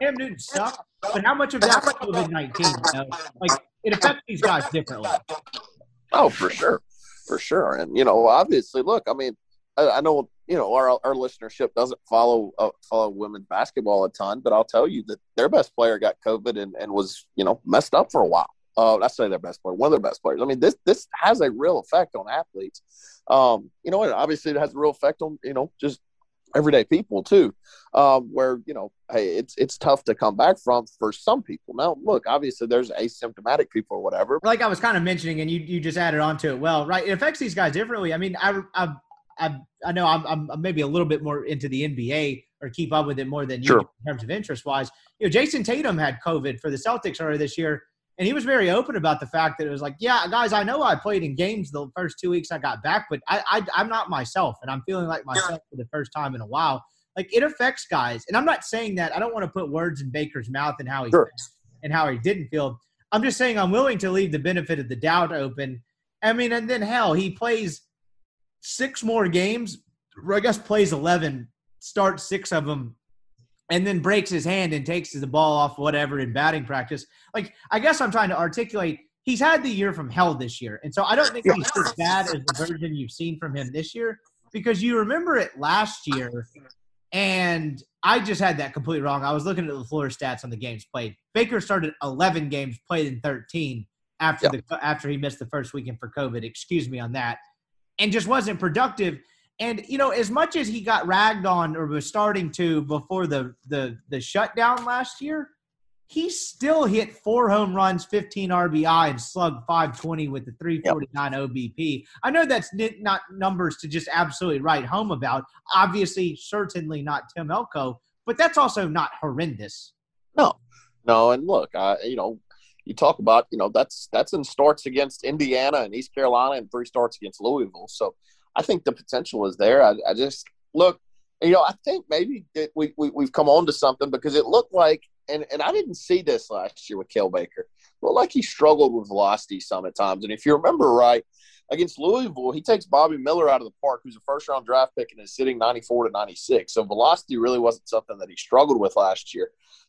Cam Newton sucked, but how much of that was COVID 19? You know? Like, it affects these guys differently. Oh, for sure. For sure. And, you know, obviously, look, I mean, I, I know, you know, our, our listenership doesn't follow uh, follow women's basketball a ton, but I'll tell you that their best player got COVID and, and was, you know, messed up for a while. Uh, I say their best player, one of their best players. I mean, this this has a real effect on athletes. Um, you know, and obviously it has a real effect on you know just everyday people too, um, where you know, hey, it's it's tough to come back from for some people. Now, look, obviously there's asymptomatic people or whatever. Like I was kind of mentioning, and you you just added on to it. Well, right, it affects these guys differently. I mean, I I I, I know I'm, I'm maybe a little bit more into the NBA or keep up with it more than you sure. in terms of interest wise. You know, Jayson Tatum had COVID for the Celtics earlier this year and he was very open about the fact that it was like, yeah, guys, I know I played in games the first two weeks I got back, but I, I am not myself, and I'm feeling like myself for the first time in a while. Like it affects guys, and I'm not saying that I don't want to put words in Baker's mouth and how he sure. and how he didn't feel. I'm just saying I'm willing to leave the benefit of the doubt open. I mean, and then hell, he plays six more games. I guess plays 11, starts six of them and then breaks his hand and takes the ball off whatever in batting practice. Like, I guess I'm trying to articulate he's had the year from hell this year. And so I don't think he's as bad as the version you've seen from him this year because you remember it last year. And I just had that completely wrong. I was looking at the floor stats on the games played. Baker started 11 games, played in 13 after Yeah. the after he missed the first weekend for COVID. Excuse me on that, and just wasn't productive. And you know, as much as he got ragged on or was starting to before the the the shutdown last year, he still hit four home runs, 15 RBI, and slugged 520 with the 349 OBP. I know that's not numbers to just absolutely write home about. Obviously, certainly not Tim Elko, but that's also not horrendous. No, no, and look, I you know, you talk about you know that's that's in starts against Indiana and East Carolina and three starts against Louisville. So I think the potential is there. I, I just look, you know, I think maybe we, we we've come on to something because it looked like, and and I didn't see this last year with Cael Baker. Looked like he struggled with velocity some at times, and if you remember right. Against Louisville, he takes Bobby Miller out of the park, who's a first round draft pick and is sitting 94 to 96. So velocity really wasn't something that he struggled with last year.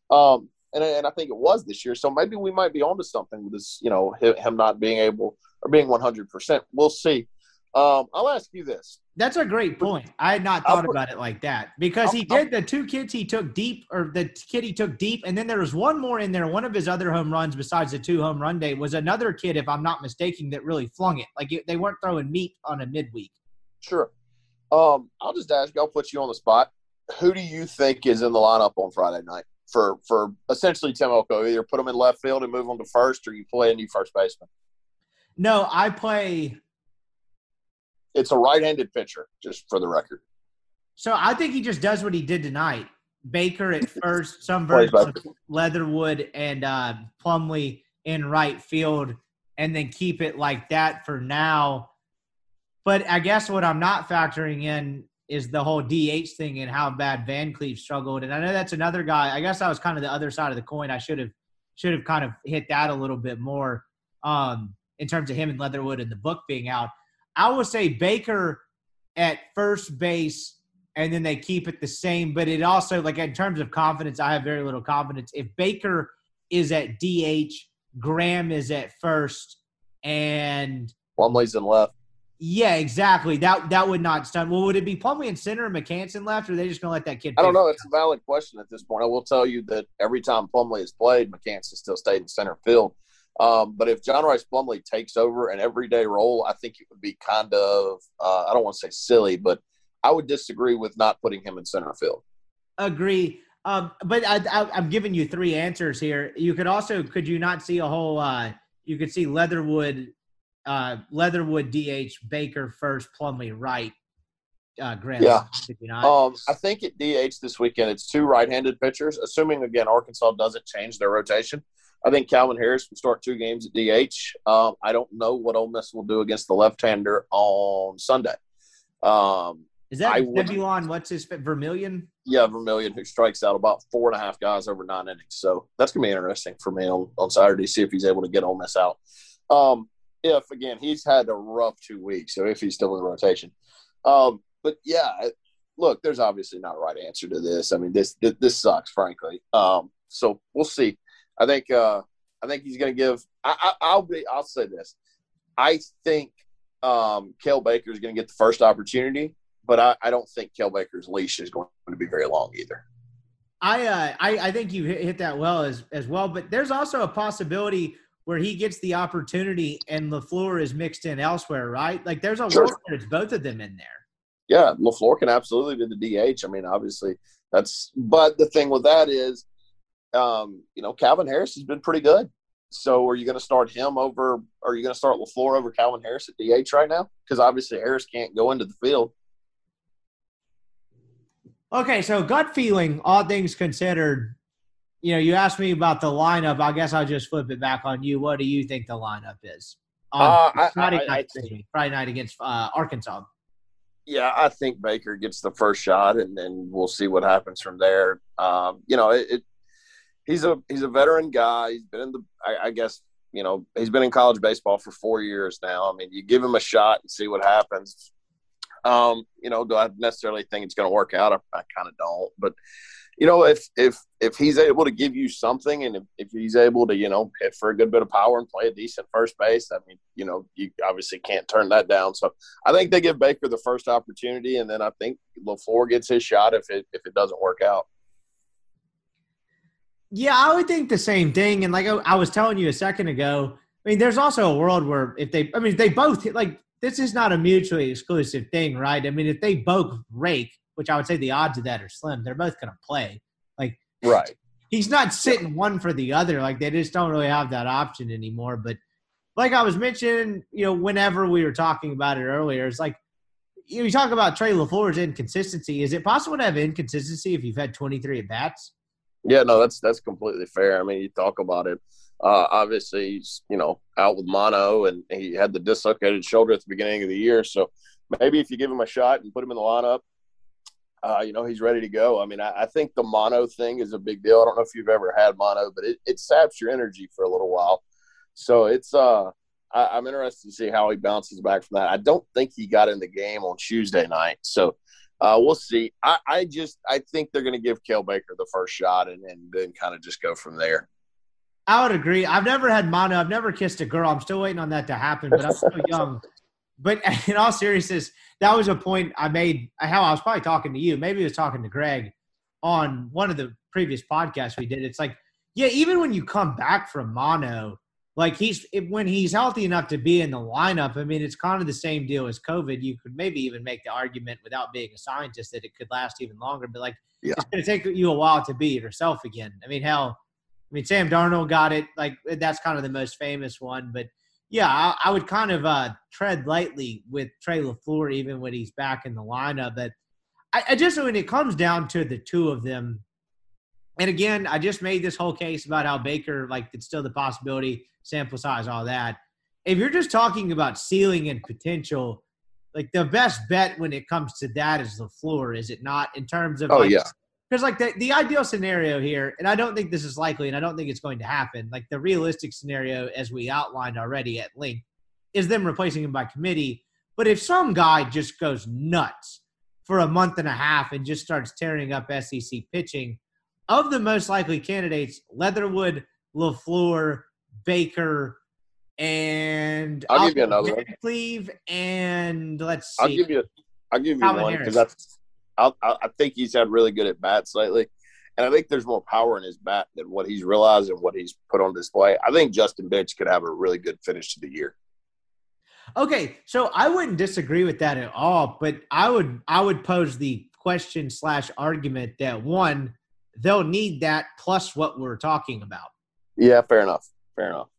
Um, and, and I think it was this year. So maybe we might be onto something with this, you know, him not being able or being 100%. We'll see. Um, I'll ask you this. That's a great point. I had not thought put- about it like that because he I'll- did the two kids he took deep, or the kid he took deep, and then there was one more in there. One of his other home runs, besides the two home run day, was another kid, if I'm not mistaken, that really flung it. Like it, they weren't throwing meat on a midweek. Sure. Um, I'll just ask I'll put you on the spot. Who do you think is in the lineup on Friday night for, for essentially Tim Elko? Either put him in left field and move him to first, or you play a new first baseman. No, I play. It's a right handed pitcher, just for the record. So I think he just does what he did tonight. Baker at <laughs> first, some version of. Leatherwood and uh, Plumlee in right field, and then keep it like that for now. But I guess what I'm not factoring in is the whole DH thing and how bad Van Cleef struggled. And I know that's another guy. I guess I was kind of the other side of the coin. I should have should have kind of hit that a little bit more um, in terms of him and Leatherwood and the book being out. I would say Baker at first base and then they keep it the same. But it also, like in terms of confidence, I have very little confidence. If Baker is at DH, Graham is at first, and Plumlee's in left. yeah, exactly. That that would not stun. Well, would it be Plumlee in center and McCanson left, or are they just gonna let that kid? I don't know. It's a valid question at this point. I will tell you that every time Plumlee has played, McCanson still stayed in center field. Um, but if John Rhys Plumlee takes over an everyday role, I think it would be kind of uh, I don't want to say silly, but I would disagree with not putting him in center field. Agree. Um, but I, I, I'm giving you three answers here. You could also, could you not see a whole? Uh, you could see Leatherwood, uh, Leatherwood DH, Baker first, Plumlee right, uh, Graham. Yeah. Could you not? Um, I think at DH this weekend it's two right-handed pitchers. Assuming again Arkansas doesn't change their rotation, I think Calvin Harris will start two games at DH. Um, I don't know what Ole Miss will do against the left-hander on Sunday. Um, Is that Nebulon? What's his? Vermillion? yeah, Vermillion who strikes out about four and a half guys over nine innings. So that's gonna be interesting for me on, on Saturday. See if he's able to get Ole Miss out. Um, if again he's had a rough two weeks, so if he's still in the rotation. Um, but yeah, look, there's obviously not a right answer to this. I mean, this this, this sucks, frankly. Um, so we'll see. I think uh, I think he's gonna give. I, I, I'll be. I'll say this. I think um, Cael Baker is going to get the first opportunity, but I, I don't think Cael Baker's leash is going to be very long either. I, uh, I I think you hit, hit that well as as well, but there's also a possibility where he gets the opportunity and Lafleur is mixed in elsewhere, right? Like there's a Sure. world where it's both of them in there. Yeah, Lafleur can absolutely be the DH. I mean, obviously that's. But the thing with that is, um, you know, Calvin Harris has been pretty good. So, are you going to start him over? Are you going to start Lafleur over Calvin Harris at DH right now? Because obviously Harris can't go into the field. Okay, so gut feeling, all things considered, you know, you asked me about the lineup. I guess I'll just flip it back on you. What do you think the lineup is? On Uh, I- Friday, I- I night, excuse me, Friday night against uh, Arkansas. Yeah, I think Baker gets the first shot, and then we'll see what happens from there. Um, you know, it, it. He's a he's a veteran guy. He's been in the. I, I guess you know he's been in college baseball for four years now. I mean, you give him a shot and see what happens. Um, you know, do I necessarily think it's going to work out? I, I kind of don't, but you know, if if if he's able to give you something, and if, if he's able to, you know, hit for a good bit of power and play a decent first base, I mean, you know, you obviously can't turn that down. So I think they give Baker the first opportunity, and then I think LaFleur gets his shot if it if it doesn't work out. Yeah, I would think the same thing. And like I was telling you a second ago, I mean, there's also a world where if they, I mean, they both like this is not a mutually exclusive thing, right? I mean, if they both rake, which I would say the odds of that are slim, they're both going to play. Like, right. He's not sitting one for the other. Like, they just don't really have that option anymore. But like I was mentioning, you know, whenever we were talking about it earlier, it's like, you, know, you talk about Trey LaFleur's inconsistency. Is it possible to have inconsistency if you've had 23 at bats? Yeah, no, that's that's completely fair. I mean, you talk about it. Uh, obviously, he's you know out with mono, and he had the dislocated shoulder at the beginning of the year. So maybe if you give him a shot and put him in the lineup, uh, you know he's ready to go. I mean, I, I, think the mono thing is a big deal. I don't know if you've ever had mono, but it, it saps your energy for a little while. So it's uh, I, am interested to see how he bounces back from that. I don't think he got in the game on Tuesday night, so uh, we'll see. I, I just I think they're going to give Cael Baker the first shot and, and then kind of just go from there. I would agree. I've never had mono. I've never kissed a girl. I'm still waiting on that to happen, but I'm still young. But <laughs> in all seriousness, that was a point I made. How I was probably talking to you. Maybe I was talking to Greg on one of the previous podcasts we did. It's like, yeah, even when you come back from mono, like he's when he's healthy enough to be in the lineup. I mean, it's kind of the same deal as COVID. You could maybe even make the argument without being a scientist that it could last even longer. But like, yeah. it's going to take you a while to be yourself again. I mean, hell I mean, Sam Darnold got it. Like that's kind of the most famous one. But yeah, I, I would kind of uh, tread lightly with Trey LaFleur even when he's back in the lineup. That I, I just when it comes down to the two of them, and again, I just made this whole case about how Baker like it's still the possibility, sample size, all that. If you're just talking about ceiling and potential, like the best bet when it comes to that is LaFleur, is it not? In terms of oh like, yeah because like the, the ideal scenario here and i don't think this is likely and i don't think it's going to happen like the realistic scenario as we outlined already at length is them replacing him by committee but if some guy just goes nuts for a month and a half and just starts tearing up sec pitching of the most likely candidates leatherwood LaFleur, baker and i'll, give you another one. Cleve and let's see. I'll give you I'll give you one because that's I, I think he's had really good at bats lately. And I think there's more power in his bat than what he's realized and what he's put on display. I think Justin Bench could have a really good finish to the year. Okay, so I wouldn't disagree with that at all, but I would I would pose the question slash argument that one, they'll need that plus what we're talking about. Yeah, fair enough. Fair enough.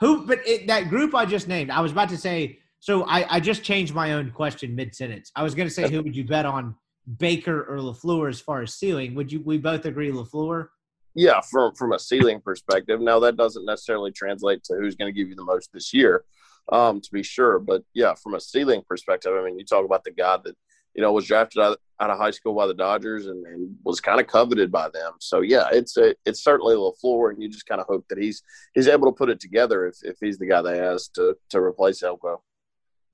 Who? But it, that group I just named, I was about to say. So I, I just changed my own question mid sentence. I was going to say, who would you bet on Baker or LaFleur as far as ceiling. Would you? We both agree LaFleur. Yeah, from from a ceiling perspective. Now that doesn't necessarily translate to who's going to give you the most this year, um, to be sure. But yeah, from a ceiling perspective, I mean, you talk about the guy that you know was drafted out, of high school by the Dodgers and, and was kind of coveted by them. So yeah, it's a, it's certainly LaFleur, and you just kind of hope that he's he's able to put it together if, if he's the guy they has to to replace Elko.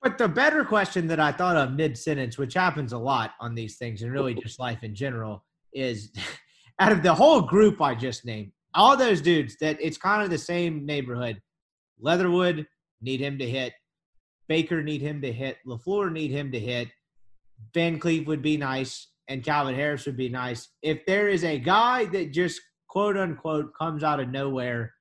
But the better question that I thought of mid sentence, which happens a lot on these things and really just life in general, is <laughs> out of the whole group I just named, all those dudes that it's kind of the same neighborhood. Leatherwood need him to hit. Baker need him to hit. LaFleur need him to hit. Van Cleve would be nice, and Calvin Harris would be nice. If there is a guy that just quote unquote comes out of nowhere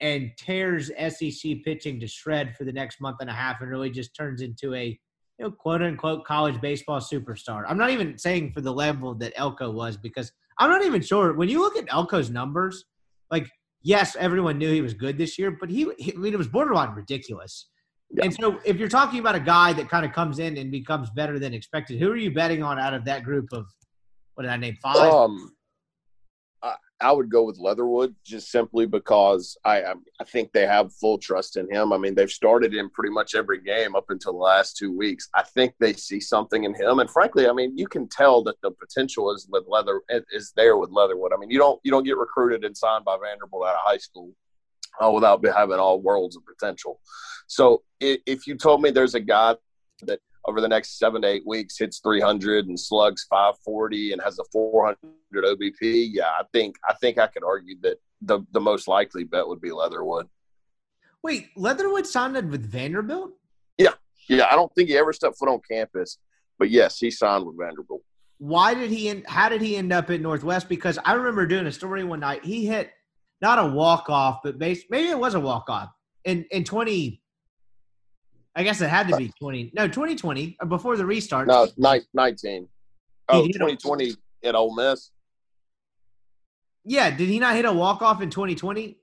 and tears SEC pitching to shred for the next month and a half and really just turns into a you know, quote unquote college baseball superstar. I'm not even saying for the level that Elko was because I'm not even sure. When you look at Elko's numbers, like, yes, everyone knew he was good this year, but he I mean, it was borderline ridiculous. Yeah. And so if you're talking about a guy that kind of comes in and becomes better than expected, who are you betting on out of that group of, what did I name, five? Um, I would go with Leatherwood just simply because I I think they have full trust in him. I mean, they've started him pretty much every game up until the last two weeks. I think they see something in him, and frankly, I mean, you can tell that the potential is with Leather is there with Leatherwood. I mean, you don't you don't get recruited and signed by Vanderbilt out of high school uh, without having all worlds of potential. So if you told me there's a guy that over the next seven to eight weeks hits 300 and slugs 540 and has a 400 OBP, yeah, I think I think I could argue that the the most likely bet would be Leatherwood. Wait, Leatherwood signed with Vanderbilt? Yeah, yeah. I don't think he ever stepped foot on campus, but yes, he signed with Vanderbilt. Why did he? End, how did he end up at Northwest? Because I remember doing a story one night. He hit not a walk off, but base, maybe it was a walk off in in twenty. I guess it had to be twenty. No, twenty twenty uh, before the restart. No, nineteen. Oh, 2020 at Ole Miss. Yeah, did he not hit a walk off in twenty twenty?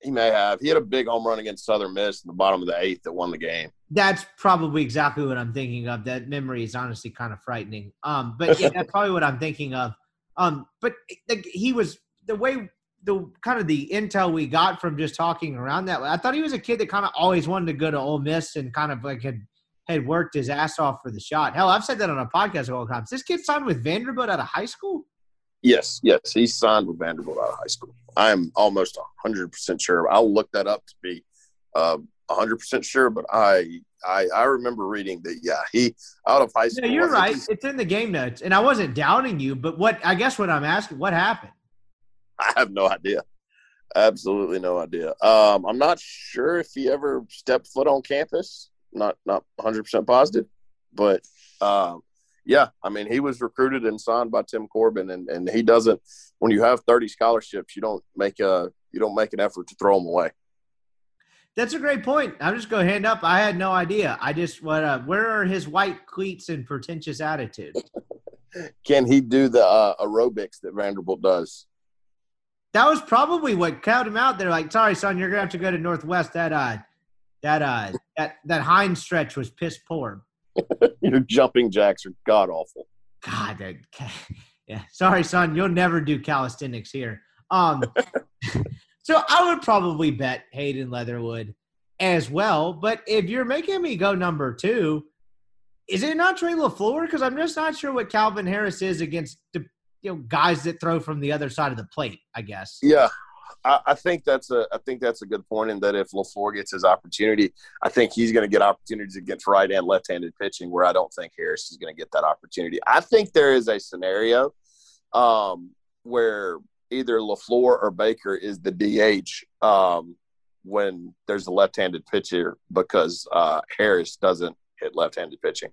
He may have. He had a big home run against Southern Miss in the bottom of the eighth that won the game. That's probably exactly what I'm thinking of. That memory is honestly kind of frightening. Um, but yeah, that's probably what I'm thinking of. Um, but like, he was the way the kind of the intel we got from just talking around that. I thought he was a kid that kind of always wanted to go to Ole Miss and kind of like had had worked his ass off for the shot. Hell, I've said that on a podcast of all the times. This kid signed with Vanderbilt out of high school. Yes, yes, he signed with Vanderbilt out of high school. I am almost hundred percent sure. I'll look that up to be uh, hundred percent sure, but I, I I remember reading that. Yeah, he out of high school. Yeah, you're right. It's in the game notes, and I wasn't doubting you, but what I guess what I'm asking, what happened? <laughs> I have no idea. Absolutely no idea. Um, I'm not sure if he ever stepped foot on campus. Not not 100 percent positive, but um, yeah, I mean, he was recruited and signed by Tim Corbin, and, and he doesn't. When you have 30 scholarships, you don't make a you don't make an effort to throw them away. That's a great point. I'm just going to hand up. I had no idea. I just what? Uh, where are his white cleats and pretentious attitude? <laughs> Can he do the uh, aerobics that Vanderbilt does? That was probably what called him out. They're like, "Sorry, son, you're gonna have to go to Northwest. That uh, that uh, that that hind stretch was piss poor." <laughs> Your jumping jacks are god awful. God, that, <laughs> yeah. Sorry, son. You'll never do calisthenics here. Um, <laughs> so I would probably bet Hayden Leatherwood as well. But if you're making me go number two, is it not Trey LaFleur? Because I'm just not sure what Calvin Harris is against the you know guys that throw from the other side of the plate. I guess. Yeah, I, think that's a I think that's a good point. In that if LaFleur gets his opportunity, I think he's going to get opportunities against right and left handed pitching. Where I don't think Harris is going to get that opportunity. I think there is a scenario um, where either LaFleur or Baker is the DH um, when there's a left handed pitcher because uh, Harris doesn't hit left handed pitching.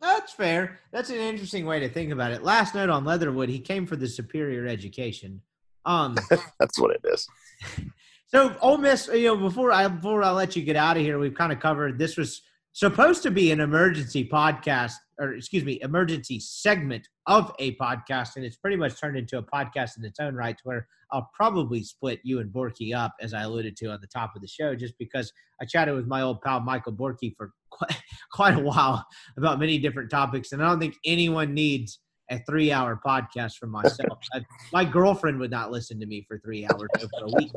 That's fair. That's an interesting way to think about it. Last note on Leatherwood, he came for the superior education. Um, <laughs> That's what it is. <laughs> So Ole Miss, you know, before I before I let you get out of here, we've kind of covered. This was supposed to be an emergency podcast, or excuse me, emergency segment of a podcast, and it's pretty much turned into a podcast in its own right, where I'll probably split you and Borky up, as I alluded to on the top of the show, just because I chatted with my old pal Michael Borky for <laughs> quite, quite a while about many different topics, and I don't think anyone needs a three hour podcast from myself. <laughs> I, my girlfriend would not listen to me for three hours over a week,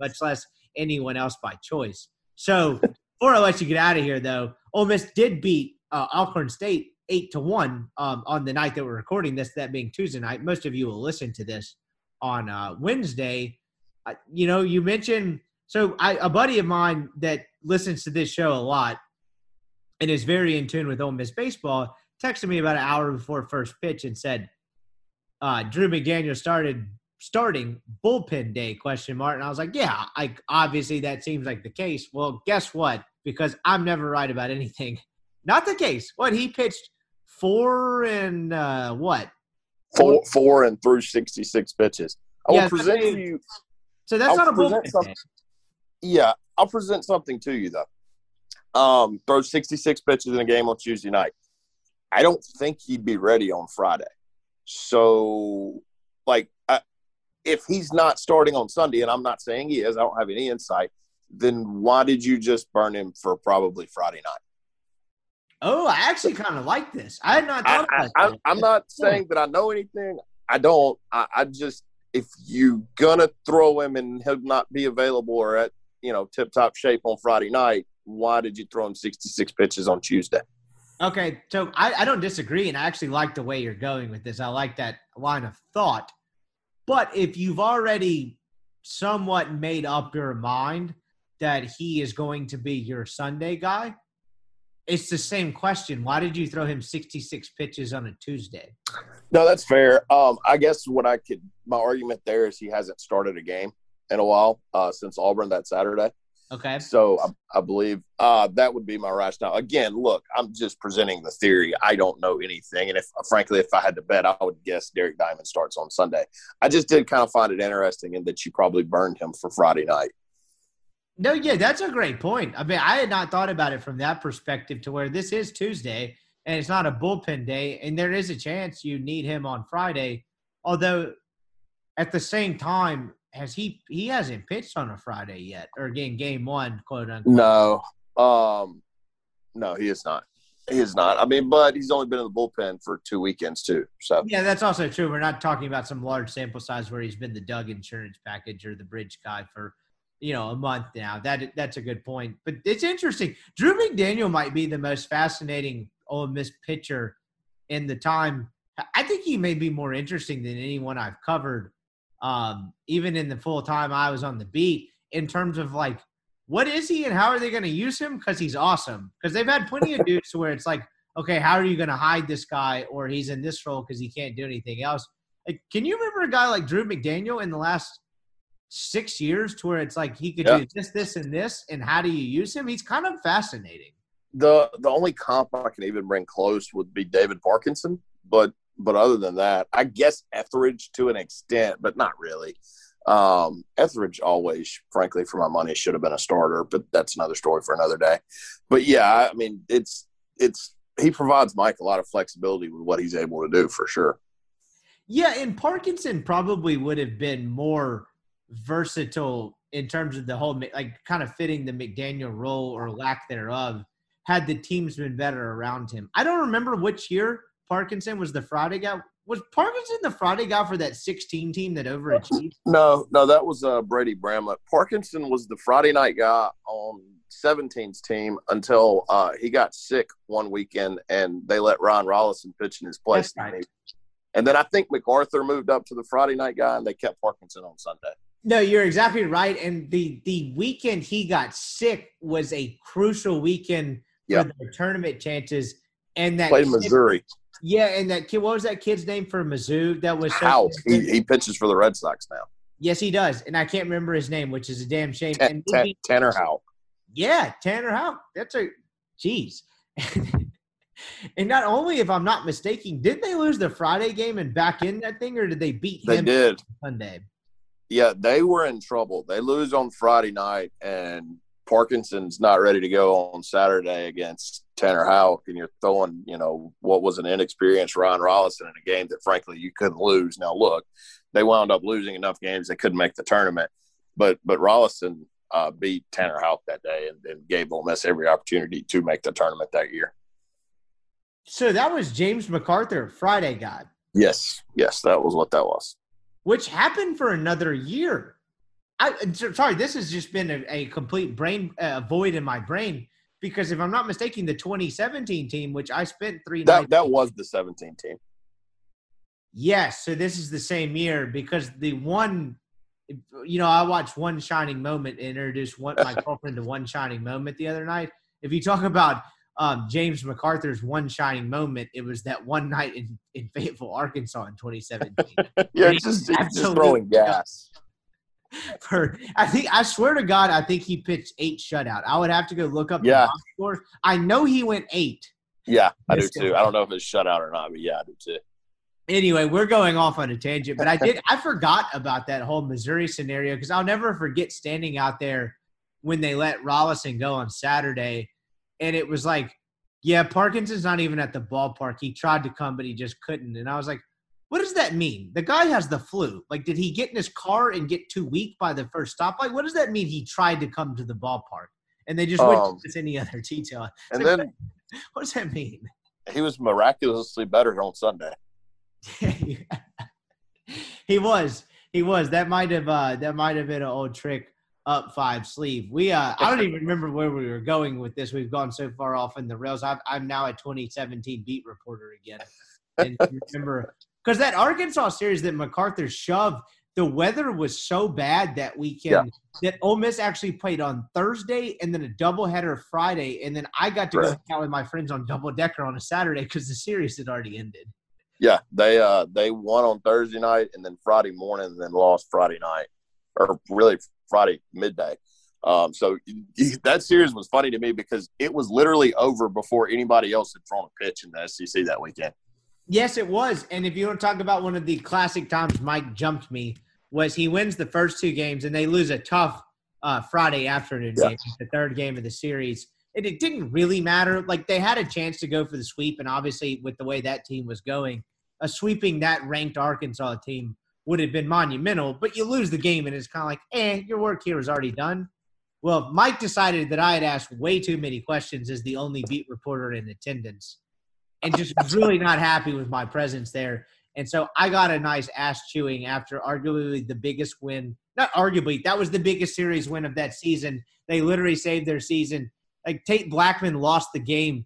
much less anyone else by choice. So before I let you get out of here, though, Ole Miss did beat uh, Alcorn State eight to one um, on the night that we're recording this, that being Tuesday night. Most of you will listen to this on uh, Wednesday. Uh, you know, you mentioned so I, a buddy of mine that listens to this show a lot and is very in tune with Ole Miss baseball texted me about an hour before first pitch and said, uh, Drew McDaniel started starting bullpen day question mark and i was like yeah like obviously that seems like the case well guess what because i'm never right about anything <laughs> not the case what he pitched four and uh what? Four four? and through 66 pitches. I will present so you so that's I'll not a bullpen yeah i'll present something to you though. Um throw 66 pitches in a game on tuesday night. I don't think he'd be ready on Friday. So, like, I, if he's not starting on Sunday, and I'm not saying he is, I don't have any insight, then why did you just burn him for probably Friday night? Oh, I actually kind of like this. I had not thought I, about I, am not saying that I know anything. I don't. I, I just, if you gonna throw him and he'll not be available or at you know tip top shape on Friday night, why did you throw him 66 pitches on Tuesday? Okay, so I, I don't disagree, and I actually like the way you're going with this. I like that line of thought. But if you've already somewhat made up your mind that he is going to be your Sunday guy, it's the same question. Why did you throw him 66 pitches on a Tuesday? No, that's fair. Um, I guess what I could my argument there is he hasn't started a game in a while uh, since Auburn that Saturday. Okay. So I, I believe uh, that would be my rationale. Again, look, I'm just presenting the theory. I don't know anything, and if frankly, if I had to bet, I would guess Derek Diamond starts on Sunday. I just did kind of find it interesting in that you probably burned him for Friday night. No, yeah, that's a great point. I mean, I had not thought about it from that perspective to where this is Tuesday and it's not a bullpen day, and there is a chance you need him on Friday. Although, at the same time, has he he hasn't pitched on a Friday yet, or again, game one, quote unquote. No, um, no, he is not. He is not. I mean, but he's only been in the bullpen for two weekends too. So yeah, that's also true. We're not talking about some large sample size where he's been the Doug insurance package or the bridge guy for you know a month now. That that's a good point. But it's interesting. Drew McDaniel might be the most fascinating Ole Miss pitcher in the time. I think he may be more interesting than anyone I've covered, um, even in the full time I was on the beat. In terms of like, what is he and how are they going to use him? Because he's awesome. Because they've had plenty of <laughs> dudes where it's like, okay, how are you going to hide this guy, or he's in this role because he can't do anything else. Like, can you remember a guy like Drew McDaniel in the last six years to where it's like he could yeah. do this, this, and this, and how do you use him? He's kind of fascinating. The the only comp I can even bring close would be David Parkinson, but but other than that, I guess Ethridge to an extent, but not really. Um, Ethridge always, frankly, for my money, should have been a starter, but that's another story for another day. But yeah, I mean, it's it's he provides Mike a lot of flexibility with what he's able to do for sure. Yeah, and Parkinson probably would have been more versatile in terms of the whole like kind of fitting the McDaniel role or lack thereof had the teams been better around him. I don't remember which year Parkinson was the Friday guy. Was Parkinson the Friday guy for that 16 team that overachieved? No, no, that was uh, Brady Bramlett. Parkinson was the Friday night guy on 17's team until uh, he got sick one weekend and they let Ryan Rollison pitch in his place. Right. And then I think McArthur moved up to the Friday night guy and they kept Parkinson on Sunday. No, you're exactly right. And the the weekend he got sick was a crucial weekend yep. for their tournament chances. And that played Missouri. Yeah, and that kid, what was that kid's name for Mizzou? That was Houck. He, he pitches for the Red Sox now. Yes, he does, and I can't remember his name, which is a damn shame. T- T- Tanner Houck. Yeah, Tanner Houck. That's a jeez. <laughs> and not only, if I'm not mistaken, did they lose the Friday game and back in that thing, or did they beat him? They did Sunday yeah, they were in trouble. They lose on Friday night, and Parkinson's not ready to go on Saturday against Tanner Houck, and you're throwing, you know, what was an inexperienced Ryan Rollison in a game that, frankly, you couldn't lose. Now, look, they wound up losing enough games they couldn't make the tournament, but but Rollison uh, beat Tanner Houck that day and, and gave Ole Miss every opportunity to make the tournament that year. So that was James McArthur, Friday guy. Yes, yes, that was what that was which happened for another year. I sorry, this has just been a, a complete brain uh, void in my brain because if I'm not mistaken, the 2017 team, which I spent three that nights, that was the 17 team. Yes, so this is the same year because the one, you know, I watched One Shining Moment introduce one my <laughs> girlfriend to One Shining Moment the other night. If you talk about um, James McArthur's one shining moment. It was that one night in, in Fayetteville, Arkansas in 2017. <laughs> yeah, just, just throwing gas. For I think I swear to God, I think he pitched eight shutout. I would have to go look up yeah. the score. I know he went eight. Yeah, I do too. I don't know if it's shutout or not, but yeah, I do too. Anyway, we're going off on a tangent, but I did I forgot about that whole Missouri scenario because I'll never forget standing out there when they let Rollison go on Saturday and it was like, yeah, Parkinson's not even at the ballpark. He tried to come, but he just couldn't. And I was like, what does that mean? The guy has the flu. Like, did he get in his car and get too weak by the first stoplight? What does that mean? He tried to come to the ballpark, and they just um, went to any other <laughs> detail. And like, then, <laughs> what does that mean? He was miraculously better on Sunday. <laughs> he was. He was. That might have. Uh, that might have been an old trick up five sleeve. We uh, I don't even remember where we were going with this. We've gone so far off in the rails. i am now a 2017 beat reporter again. And remember <laughs> because that Arkansas series that McArthur shoved the weather was so bad that weekend yeah. that Ole Miss actually played on Thursday and then a doubleheader Friday, and then I got to right. go out with my friends on double decker on a Saturday because the series had already ended. Yeah, they uh they won on Thursday night and then Friday morning and then lost Friday night, or really Friday midday. Um, so that series was funny to me because it was literally over before anybody else had thrown a pitch in the SEC that weekend. Yes, it was. And if you want to talk about one of the classic times Mike jumped me, was he wins the first two games and they lose a tough uh, Friday afternoon yeah. game, the third game of the series. And it didn't really matter. Like they had a chance to go for the sweep, and obviously with the way that team was going, a sweeping that ranked Arkansas team would have been monumental. But you lose the game, and it's kind of like, eh, your work here is already done. Well, Mike decided that I had asked way too many questions as the only beat reporter in attendance, and just was <laughs> really not happy with my presence there. And so I got a nice ass chewing after arguably the biggest win. Not arguably, that was the biggest series win of that season. They literally saved their season. Like Tate Blackman lost the game,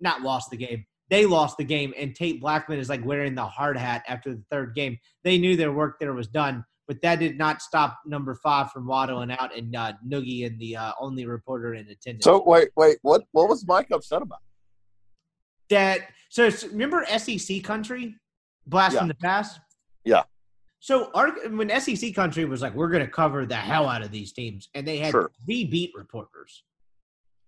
not lost the game. They lost the game, and Tate Blackman is like wearing the hard hat after the third game. They knew their work there was done, but that did not stop number five from waddling out and uh, Noogie and the uh, only reporter in attendance. So wait, wait, what? What was Mike upset about? That so remember SEC country blast yeah. from the past. Yeah. So our, when SEC country was like, we're going to cover the hell out of these teams, and they had sure. three beat reporters,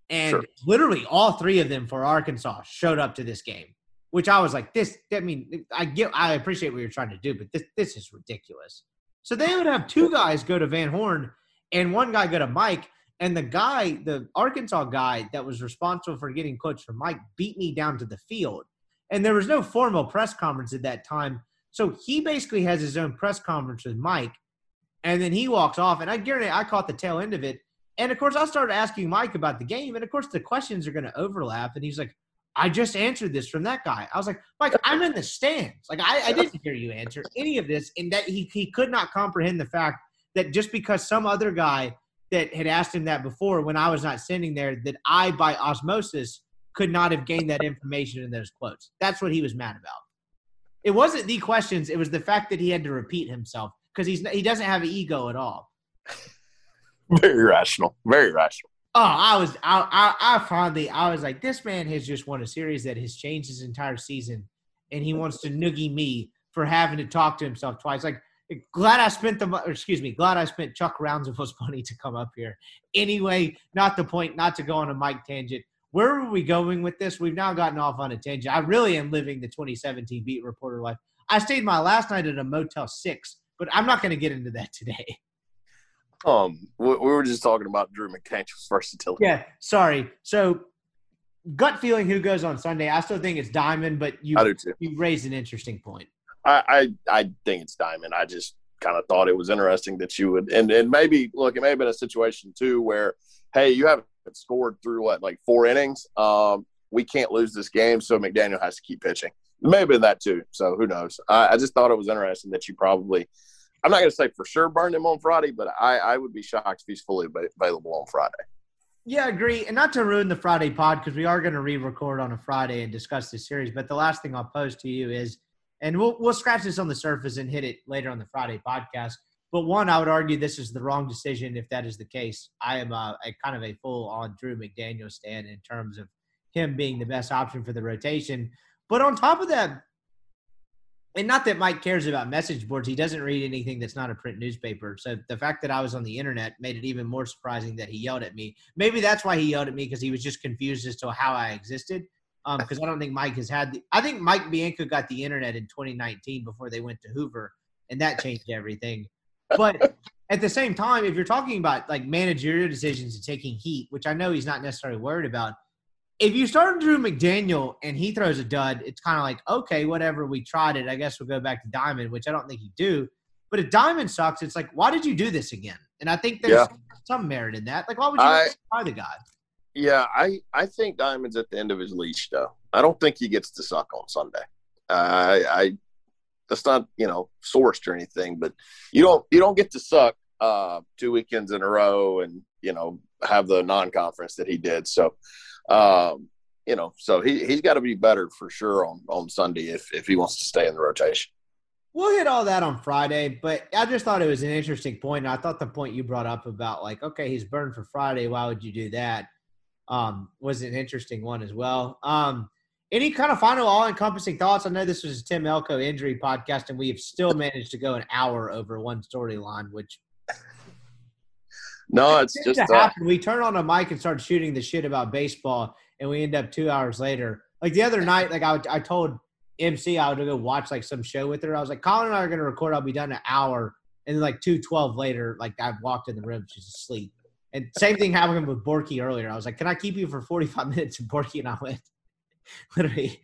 and sure. literally all three of them for Arkansas showed up to this game, which I was like, this. I mean, I get, I appreciate what you're trying to do, but this, this is ridiculous. So they would have two guys go to Van Horn, and one guy go to Mike, and the guy, the Arkansas guy that was responsible for getting coached for Mike, beat me down to the field and there was no formal press conference at that time. So he basically has his own press conference with Mike, and then he walks off. And I guarantee I caught the tail end of it. And of course, I started asking Mike about the game, and of course, the questions are going to overlap. And he's like, "I just answered this from that guy." I was like, "Mike, I'm in the stands. Like, I, I didn't hear you answer any of this." And that he he could not comprehend the fact that just because some other guy that had asked him that before when I was not sitting there, that I by osmosis could not have gained that information in those quotes. That's what he was mad about. It wasn't the questions; it was the fact that he had to repeat himself because he's he doesn't have an ego at all. <laughs> Very rational. Very rational. Oh, I was I, I I finally I was like, this man has just won a series that has changed his entire season, and he wants to noogie me for having to talk to himself twice. Like, glad I spent the excuse me, glad I spent Chuck Rounds' Roundsville's <laughs> money to come up here. Anyway, not the point, not to go on a mic tangent where are we going with this? We've now gotten off on a tangent. I really am living the 2017 beat reporter life. I stayed my last night at a Motel Six, but I'm not going to get into that <laughs> today. Um, we were just talking about Drew McDaniel's versatility. Yeah, sorry. So, gut feeling who goes on Sunday. I still think it's Diamond, but you I do too. you raised an interesting point. I I, I think it's Diamond. I just kind of thought it was interesting that you would, and and maybe look, it may have been a situation too where, hey, you haven't scored through what like four innings. Um, we can't lose this game, so McDaniel has to keep pitching. Maybe that too. So who knows? I, I just thought it was interesting that you probably. I'm not going to say for sure burn him on Friday, but I, I would be shocked if he's fully available on Friday. Yeah, I agree. And not to ruin the Friday pod because we are going to re-record on a Friday and discuss this series. But the last thing I'll pose to you is, and we'll we'll scratch this on the surface and hit it later on the Friday podcast. But one, I would argue this is the wrong decision if that is the case. I am a, a kind of a full on Drew McDaniel stand in terms of him being the best option for the rotation. But on top of that, and not that Mike cares about message boards, he doesn't read anything that's not a print newspaper. So the fact that I was on the internet made it even more surprising that he yelled at me. Maybe that's why he yelled at me because he was just confused as to how I existed. Because um, I don't think Mike has had the. I think Mike Bianco got the internet in 2019 before they went to Hoover, and that changed everything. But at the same time, if you're talking about like managerial decisions and taking heat, which I know he's not necessarily worried about, if you start Drew McDaniel and he throws a dud, it's kind of like, okay, whatever, we tried it. I guess we'll go back to Diamond, which I don't think you do. But if Diamond sucks, it's like, why did you do this again? And I think there's yeah. some merit in that. Like, why would you I, try the guy? Yeah, I, I think Diamond's at the end of his leash, though. I don't think he gets to suck on Sunday. Uh, I, I that's not you know sourced or anything, but you don't you don't get to suck uh, two weekends in a row and you know have the non-conference that he did. So um, you know, so he he's got to be better for sure on on Sunday if if he wants to stay in the rotation. We'll hit all that on Friday, but I just thought it was an interesting point. I thought the point you brought up about like, okay, he's burned for Friday. Why would you do that? Um, was an interesting one as well. Um, any kind of final all-encompassing thoughts? I know this was a Tim Elko injury podcast, and we have still managed to go an hour over one storyline, which no, it's just uh, we turn on a mic and start shooting the shit about baseball, and we end up two hours later. Like the other night, like I, I told MC I would go watch like some show with her. I was like, Colin and I are going to record. I'll be done an hour, and then like two twelve later, like I walked in the room, she's asleep. And same thing happened with Borky earlier. I was like, "Can I keep you for forty five <laughs> minutes?" And Borky and I went <laughs> literally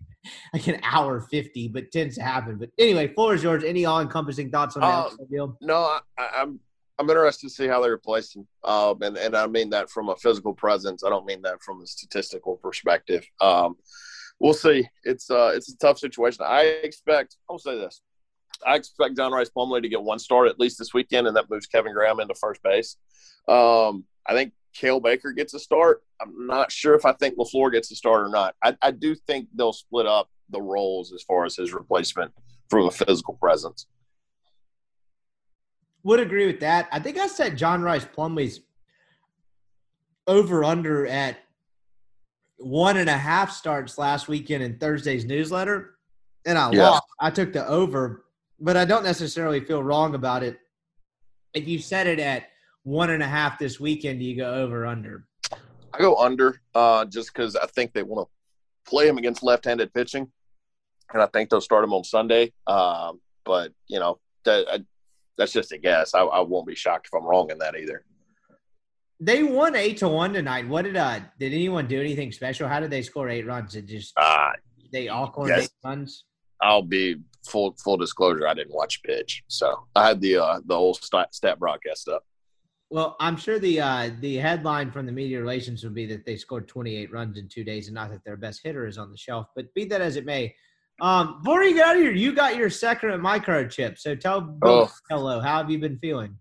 like an hour fifty, but tends to happen. But anyway, floor is yours. Any all encompassing thoughts on uh, that deal? No, I, I'm I'm interested to see how they replace him. Um, and, and I mean that from a physical presence. I don't mean that from a statistical perspective. Um, we'll see. It's uh, it's a tough situation. I expect. I'll say this. I expect John Rhys Plumlee to get one start at least this weekend, and that moves Kevin Graham into first base. Um, I think Cael Baker gets a start. I'm not sure if I think LaFleur gets a start or not. I, I do think they'll split up the roles as far as his replacement from a physical presence. Would agree with that. I think I said John Rhys Plumlee's over under at one and a half starts last weekend in Thursday's newsletter, and I yeah. lost. I took the over, but I don't necessarily feel wrong about it. If you set it at one and a half this weekend, do you go over under? I go under, uh, just because I think they want to play him against left-handed pitching, and I think they'll start him on Sunday. Um, but you know, that, that's just a guess. I, I won't be shocked if I'm wrong in that either. They won eight to one tonight. What did uh did anyone do anything special? How did they score eight runs? It just uh, they all scored yes. eight runs. I'll be full full disclosure. I didn't watch pitch, so I had the uh the whole stat, stat broadcast up. Well, I'm sure the uh, the headline from the media relations would be that they scored 28 runs in two days, and not that their best hitter is on the shelf. But be that as it may, um, before you get out of here, you got your second microchip. So tell Bill oh. hello. How have you been feeling?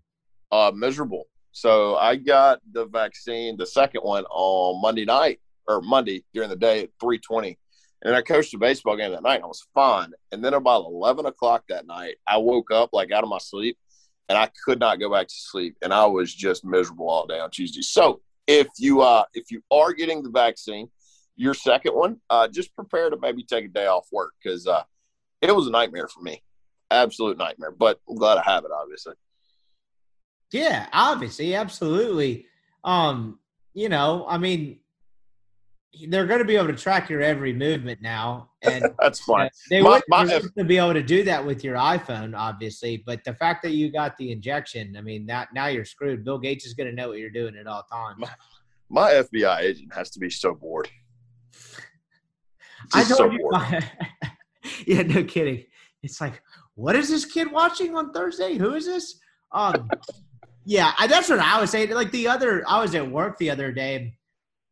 Uh, miserable. So I got the vaccine, the second one, on Monday night or Monday during the day at 3:20, and I coached a baseball game that night. I was fine, and then about 11 o'clock that night, I woke up like out of my sleep, and I could not go back to sleep, and I was just miserable all day on Tuesday. So if you uh if you are getting the vaccine, your second one, uh, just prepare to maybe take a day off work because uh, it was a nightmare for me, absolute nightmare. But I'm glad I have it, obviously. Yeah, obviously, absolutely. Um, you know, I mean, they're going to be able to track your every movement now, and <laughs> that's fine. Uh, they my, wouldn't my, be able to do that with your iPhone, obviously. But the fact that you got the injection, I mean, that now you're screwed. Bill Gates is going to know what you're doing at all times. My, my FBI agent has to be so bored. I told so you. <laughs> yeah, no kidding. It's like, what is this kid watching on Thursday? Who is this? Um, yeah, I, that's what I was saying. Like the other, I was at work the other day,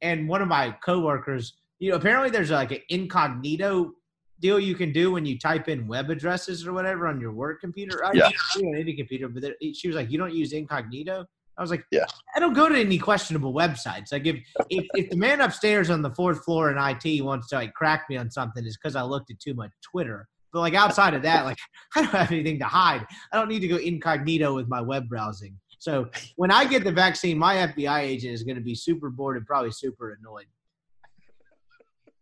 and one of my coworkers, you know, apparently there's like an incognito deal you can do when you type in web addresses or whatever on your work computer. I yeah. on any computer, but she was like, "You don't use incognito." I was like, yeah. I don't go to any questionable websites. Like if, if, if the man upstairs on the fourth floor in IT wants to like crack me on something, it's because I looked at too much Twitter. But like outside of that, like <laughs> I don't have anything to hide. I don't need to go incognito with my web browsing. So when I get the vaccine, my FBI agent is going to be super bored and probably super annoyed.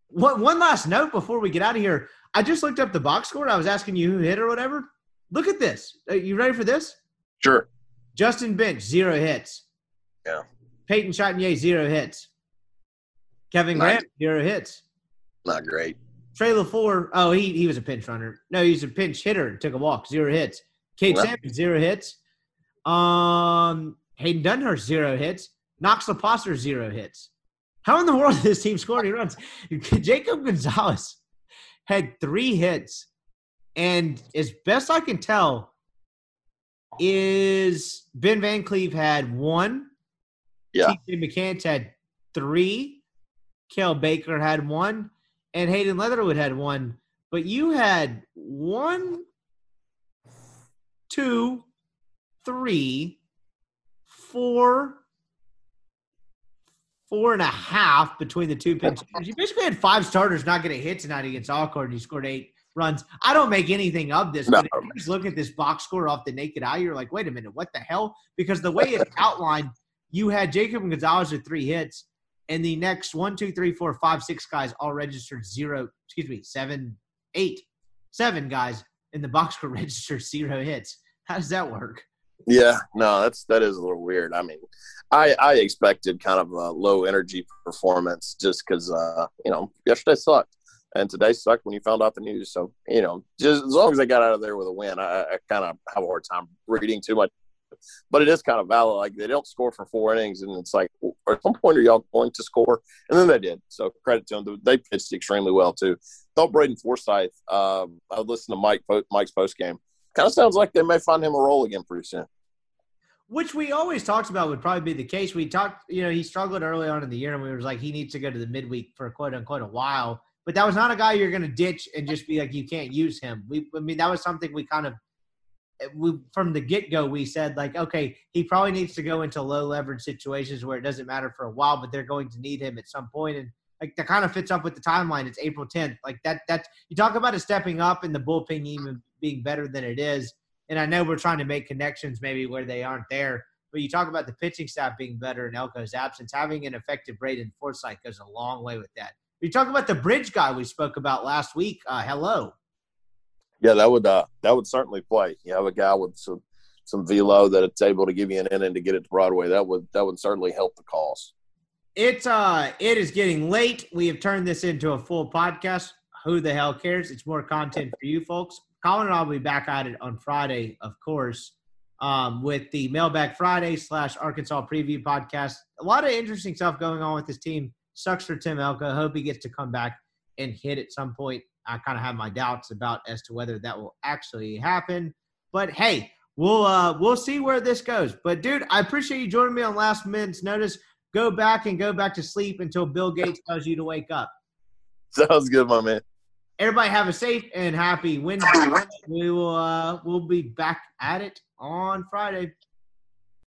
One, one last note before we get out of here. I just looked up the box score. I was asking you who hit or whatever. Look at this. Are you ready for this? Sure. Justin Bench, zero hits. Yeah. Peyton Chatagnier, zero hits. Kevin Graham, zero hits. Not great. Trey LaFleur, oh, he he was a pinch runner. No, he's a pinch hitter. Took a walk, zero hits. Cade well, Sampson, zero hits. Um, Hayden Dunhurst, zero hits. Knox Loposser, zero hits. How in the world did this team score any runs? <laughs> Jacob Gonzalez had three hits, and as best I can tell, is Ben Van Cleve had one. Yeah. TJ McCants had three. Cael Baker had one. And Hayden Leatherwood had one. But you had one, two, three, four, four and a half between the two pitchers. You basically had five starters not getting hit tonight against Alcorn. You scored eight runs. I don't make anything of this, No. but if you just look at this box score off the naked eye, you're like, wait a minute, what the hell? Because the way it's <laughs> outlined, you had Jacob and Gonzalez with three hits, and the next one, two, three, four, five, six guys all registered zero, excuse me, seven, eight, seven guys in the box score <laughs> registered zero hits. How does that work? Yeah, no, that's that is a little weird. I mean, I I expected kind of a low energy performance just because uh, you know yesterday sucked and today sucked when you found out the news. So you know, just as long as they got out of there with a win, I, I kind of have a hard time reading too much. But it is kind of valid. Like they don't score for four innings, and it's like at some point are y'all going to score? And then they did. So credit to them. They pitched extremely well too. Thought Braden Forsyth. Um, I listened to Mike Mike's post game. Kind of sounds like they may find him a role again pretty soon. Which we always talked about would probably be the case. We talked, you know, he struggled early on in the year, and we was like, he needs to go to the midweek for quote unquote a while. But that was not a guy you're going to ditch and just be like, you can't use him. We, I mean, that was something we kind of, we from the get go, we said like, okay, he probably needs to go into low leverage situations where it doesn't matter for a while, but they're going to need him at some point, and like that kind of fits up with the timeline. It's April 10th, like that. That you talk about it stepping up and the bullpen even being better than it is. And I know we're trying to make connections maybe where they aren't there, but you talk about the pitching staff being better in Elko's absence. Having an effective Braden Forsyth goes a long way with that. You talk about the bridge guy we spoke about last week. Uh, hello. Yeah, that would uh, that would certainly play. You have a guy with some some velo that it's able to give you an inning to get it to Broadway. That would that would certainly help the cause. It's uh it is getting late. We have turned this into a full podcast. Who the hell cares? It's more content for you folks. Colin and I will be back at it on Friday, of course, um, with the Mailbag Friday slash Arkansas preview podcast. A lot of interesting stuff going on with this team. Sucks for Tim Elko. Hope he gets to come back and hit at some point. I kind of have my doubts about as to whether that will actually happen. But hey, we'll uh, we'll see where this goes. But dude, I appreciate you joining me on last minute's notice. Go back and go back to sleep until Bill Gates tells you to wake up. Sounds good, my man. Everybody have a safe and happy Wednesday. We will uh, we'll be back at it on Friday.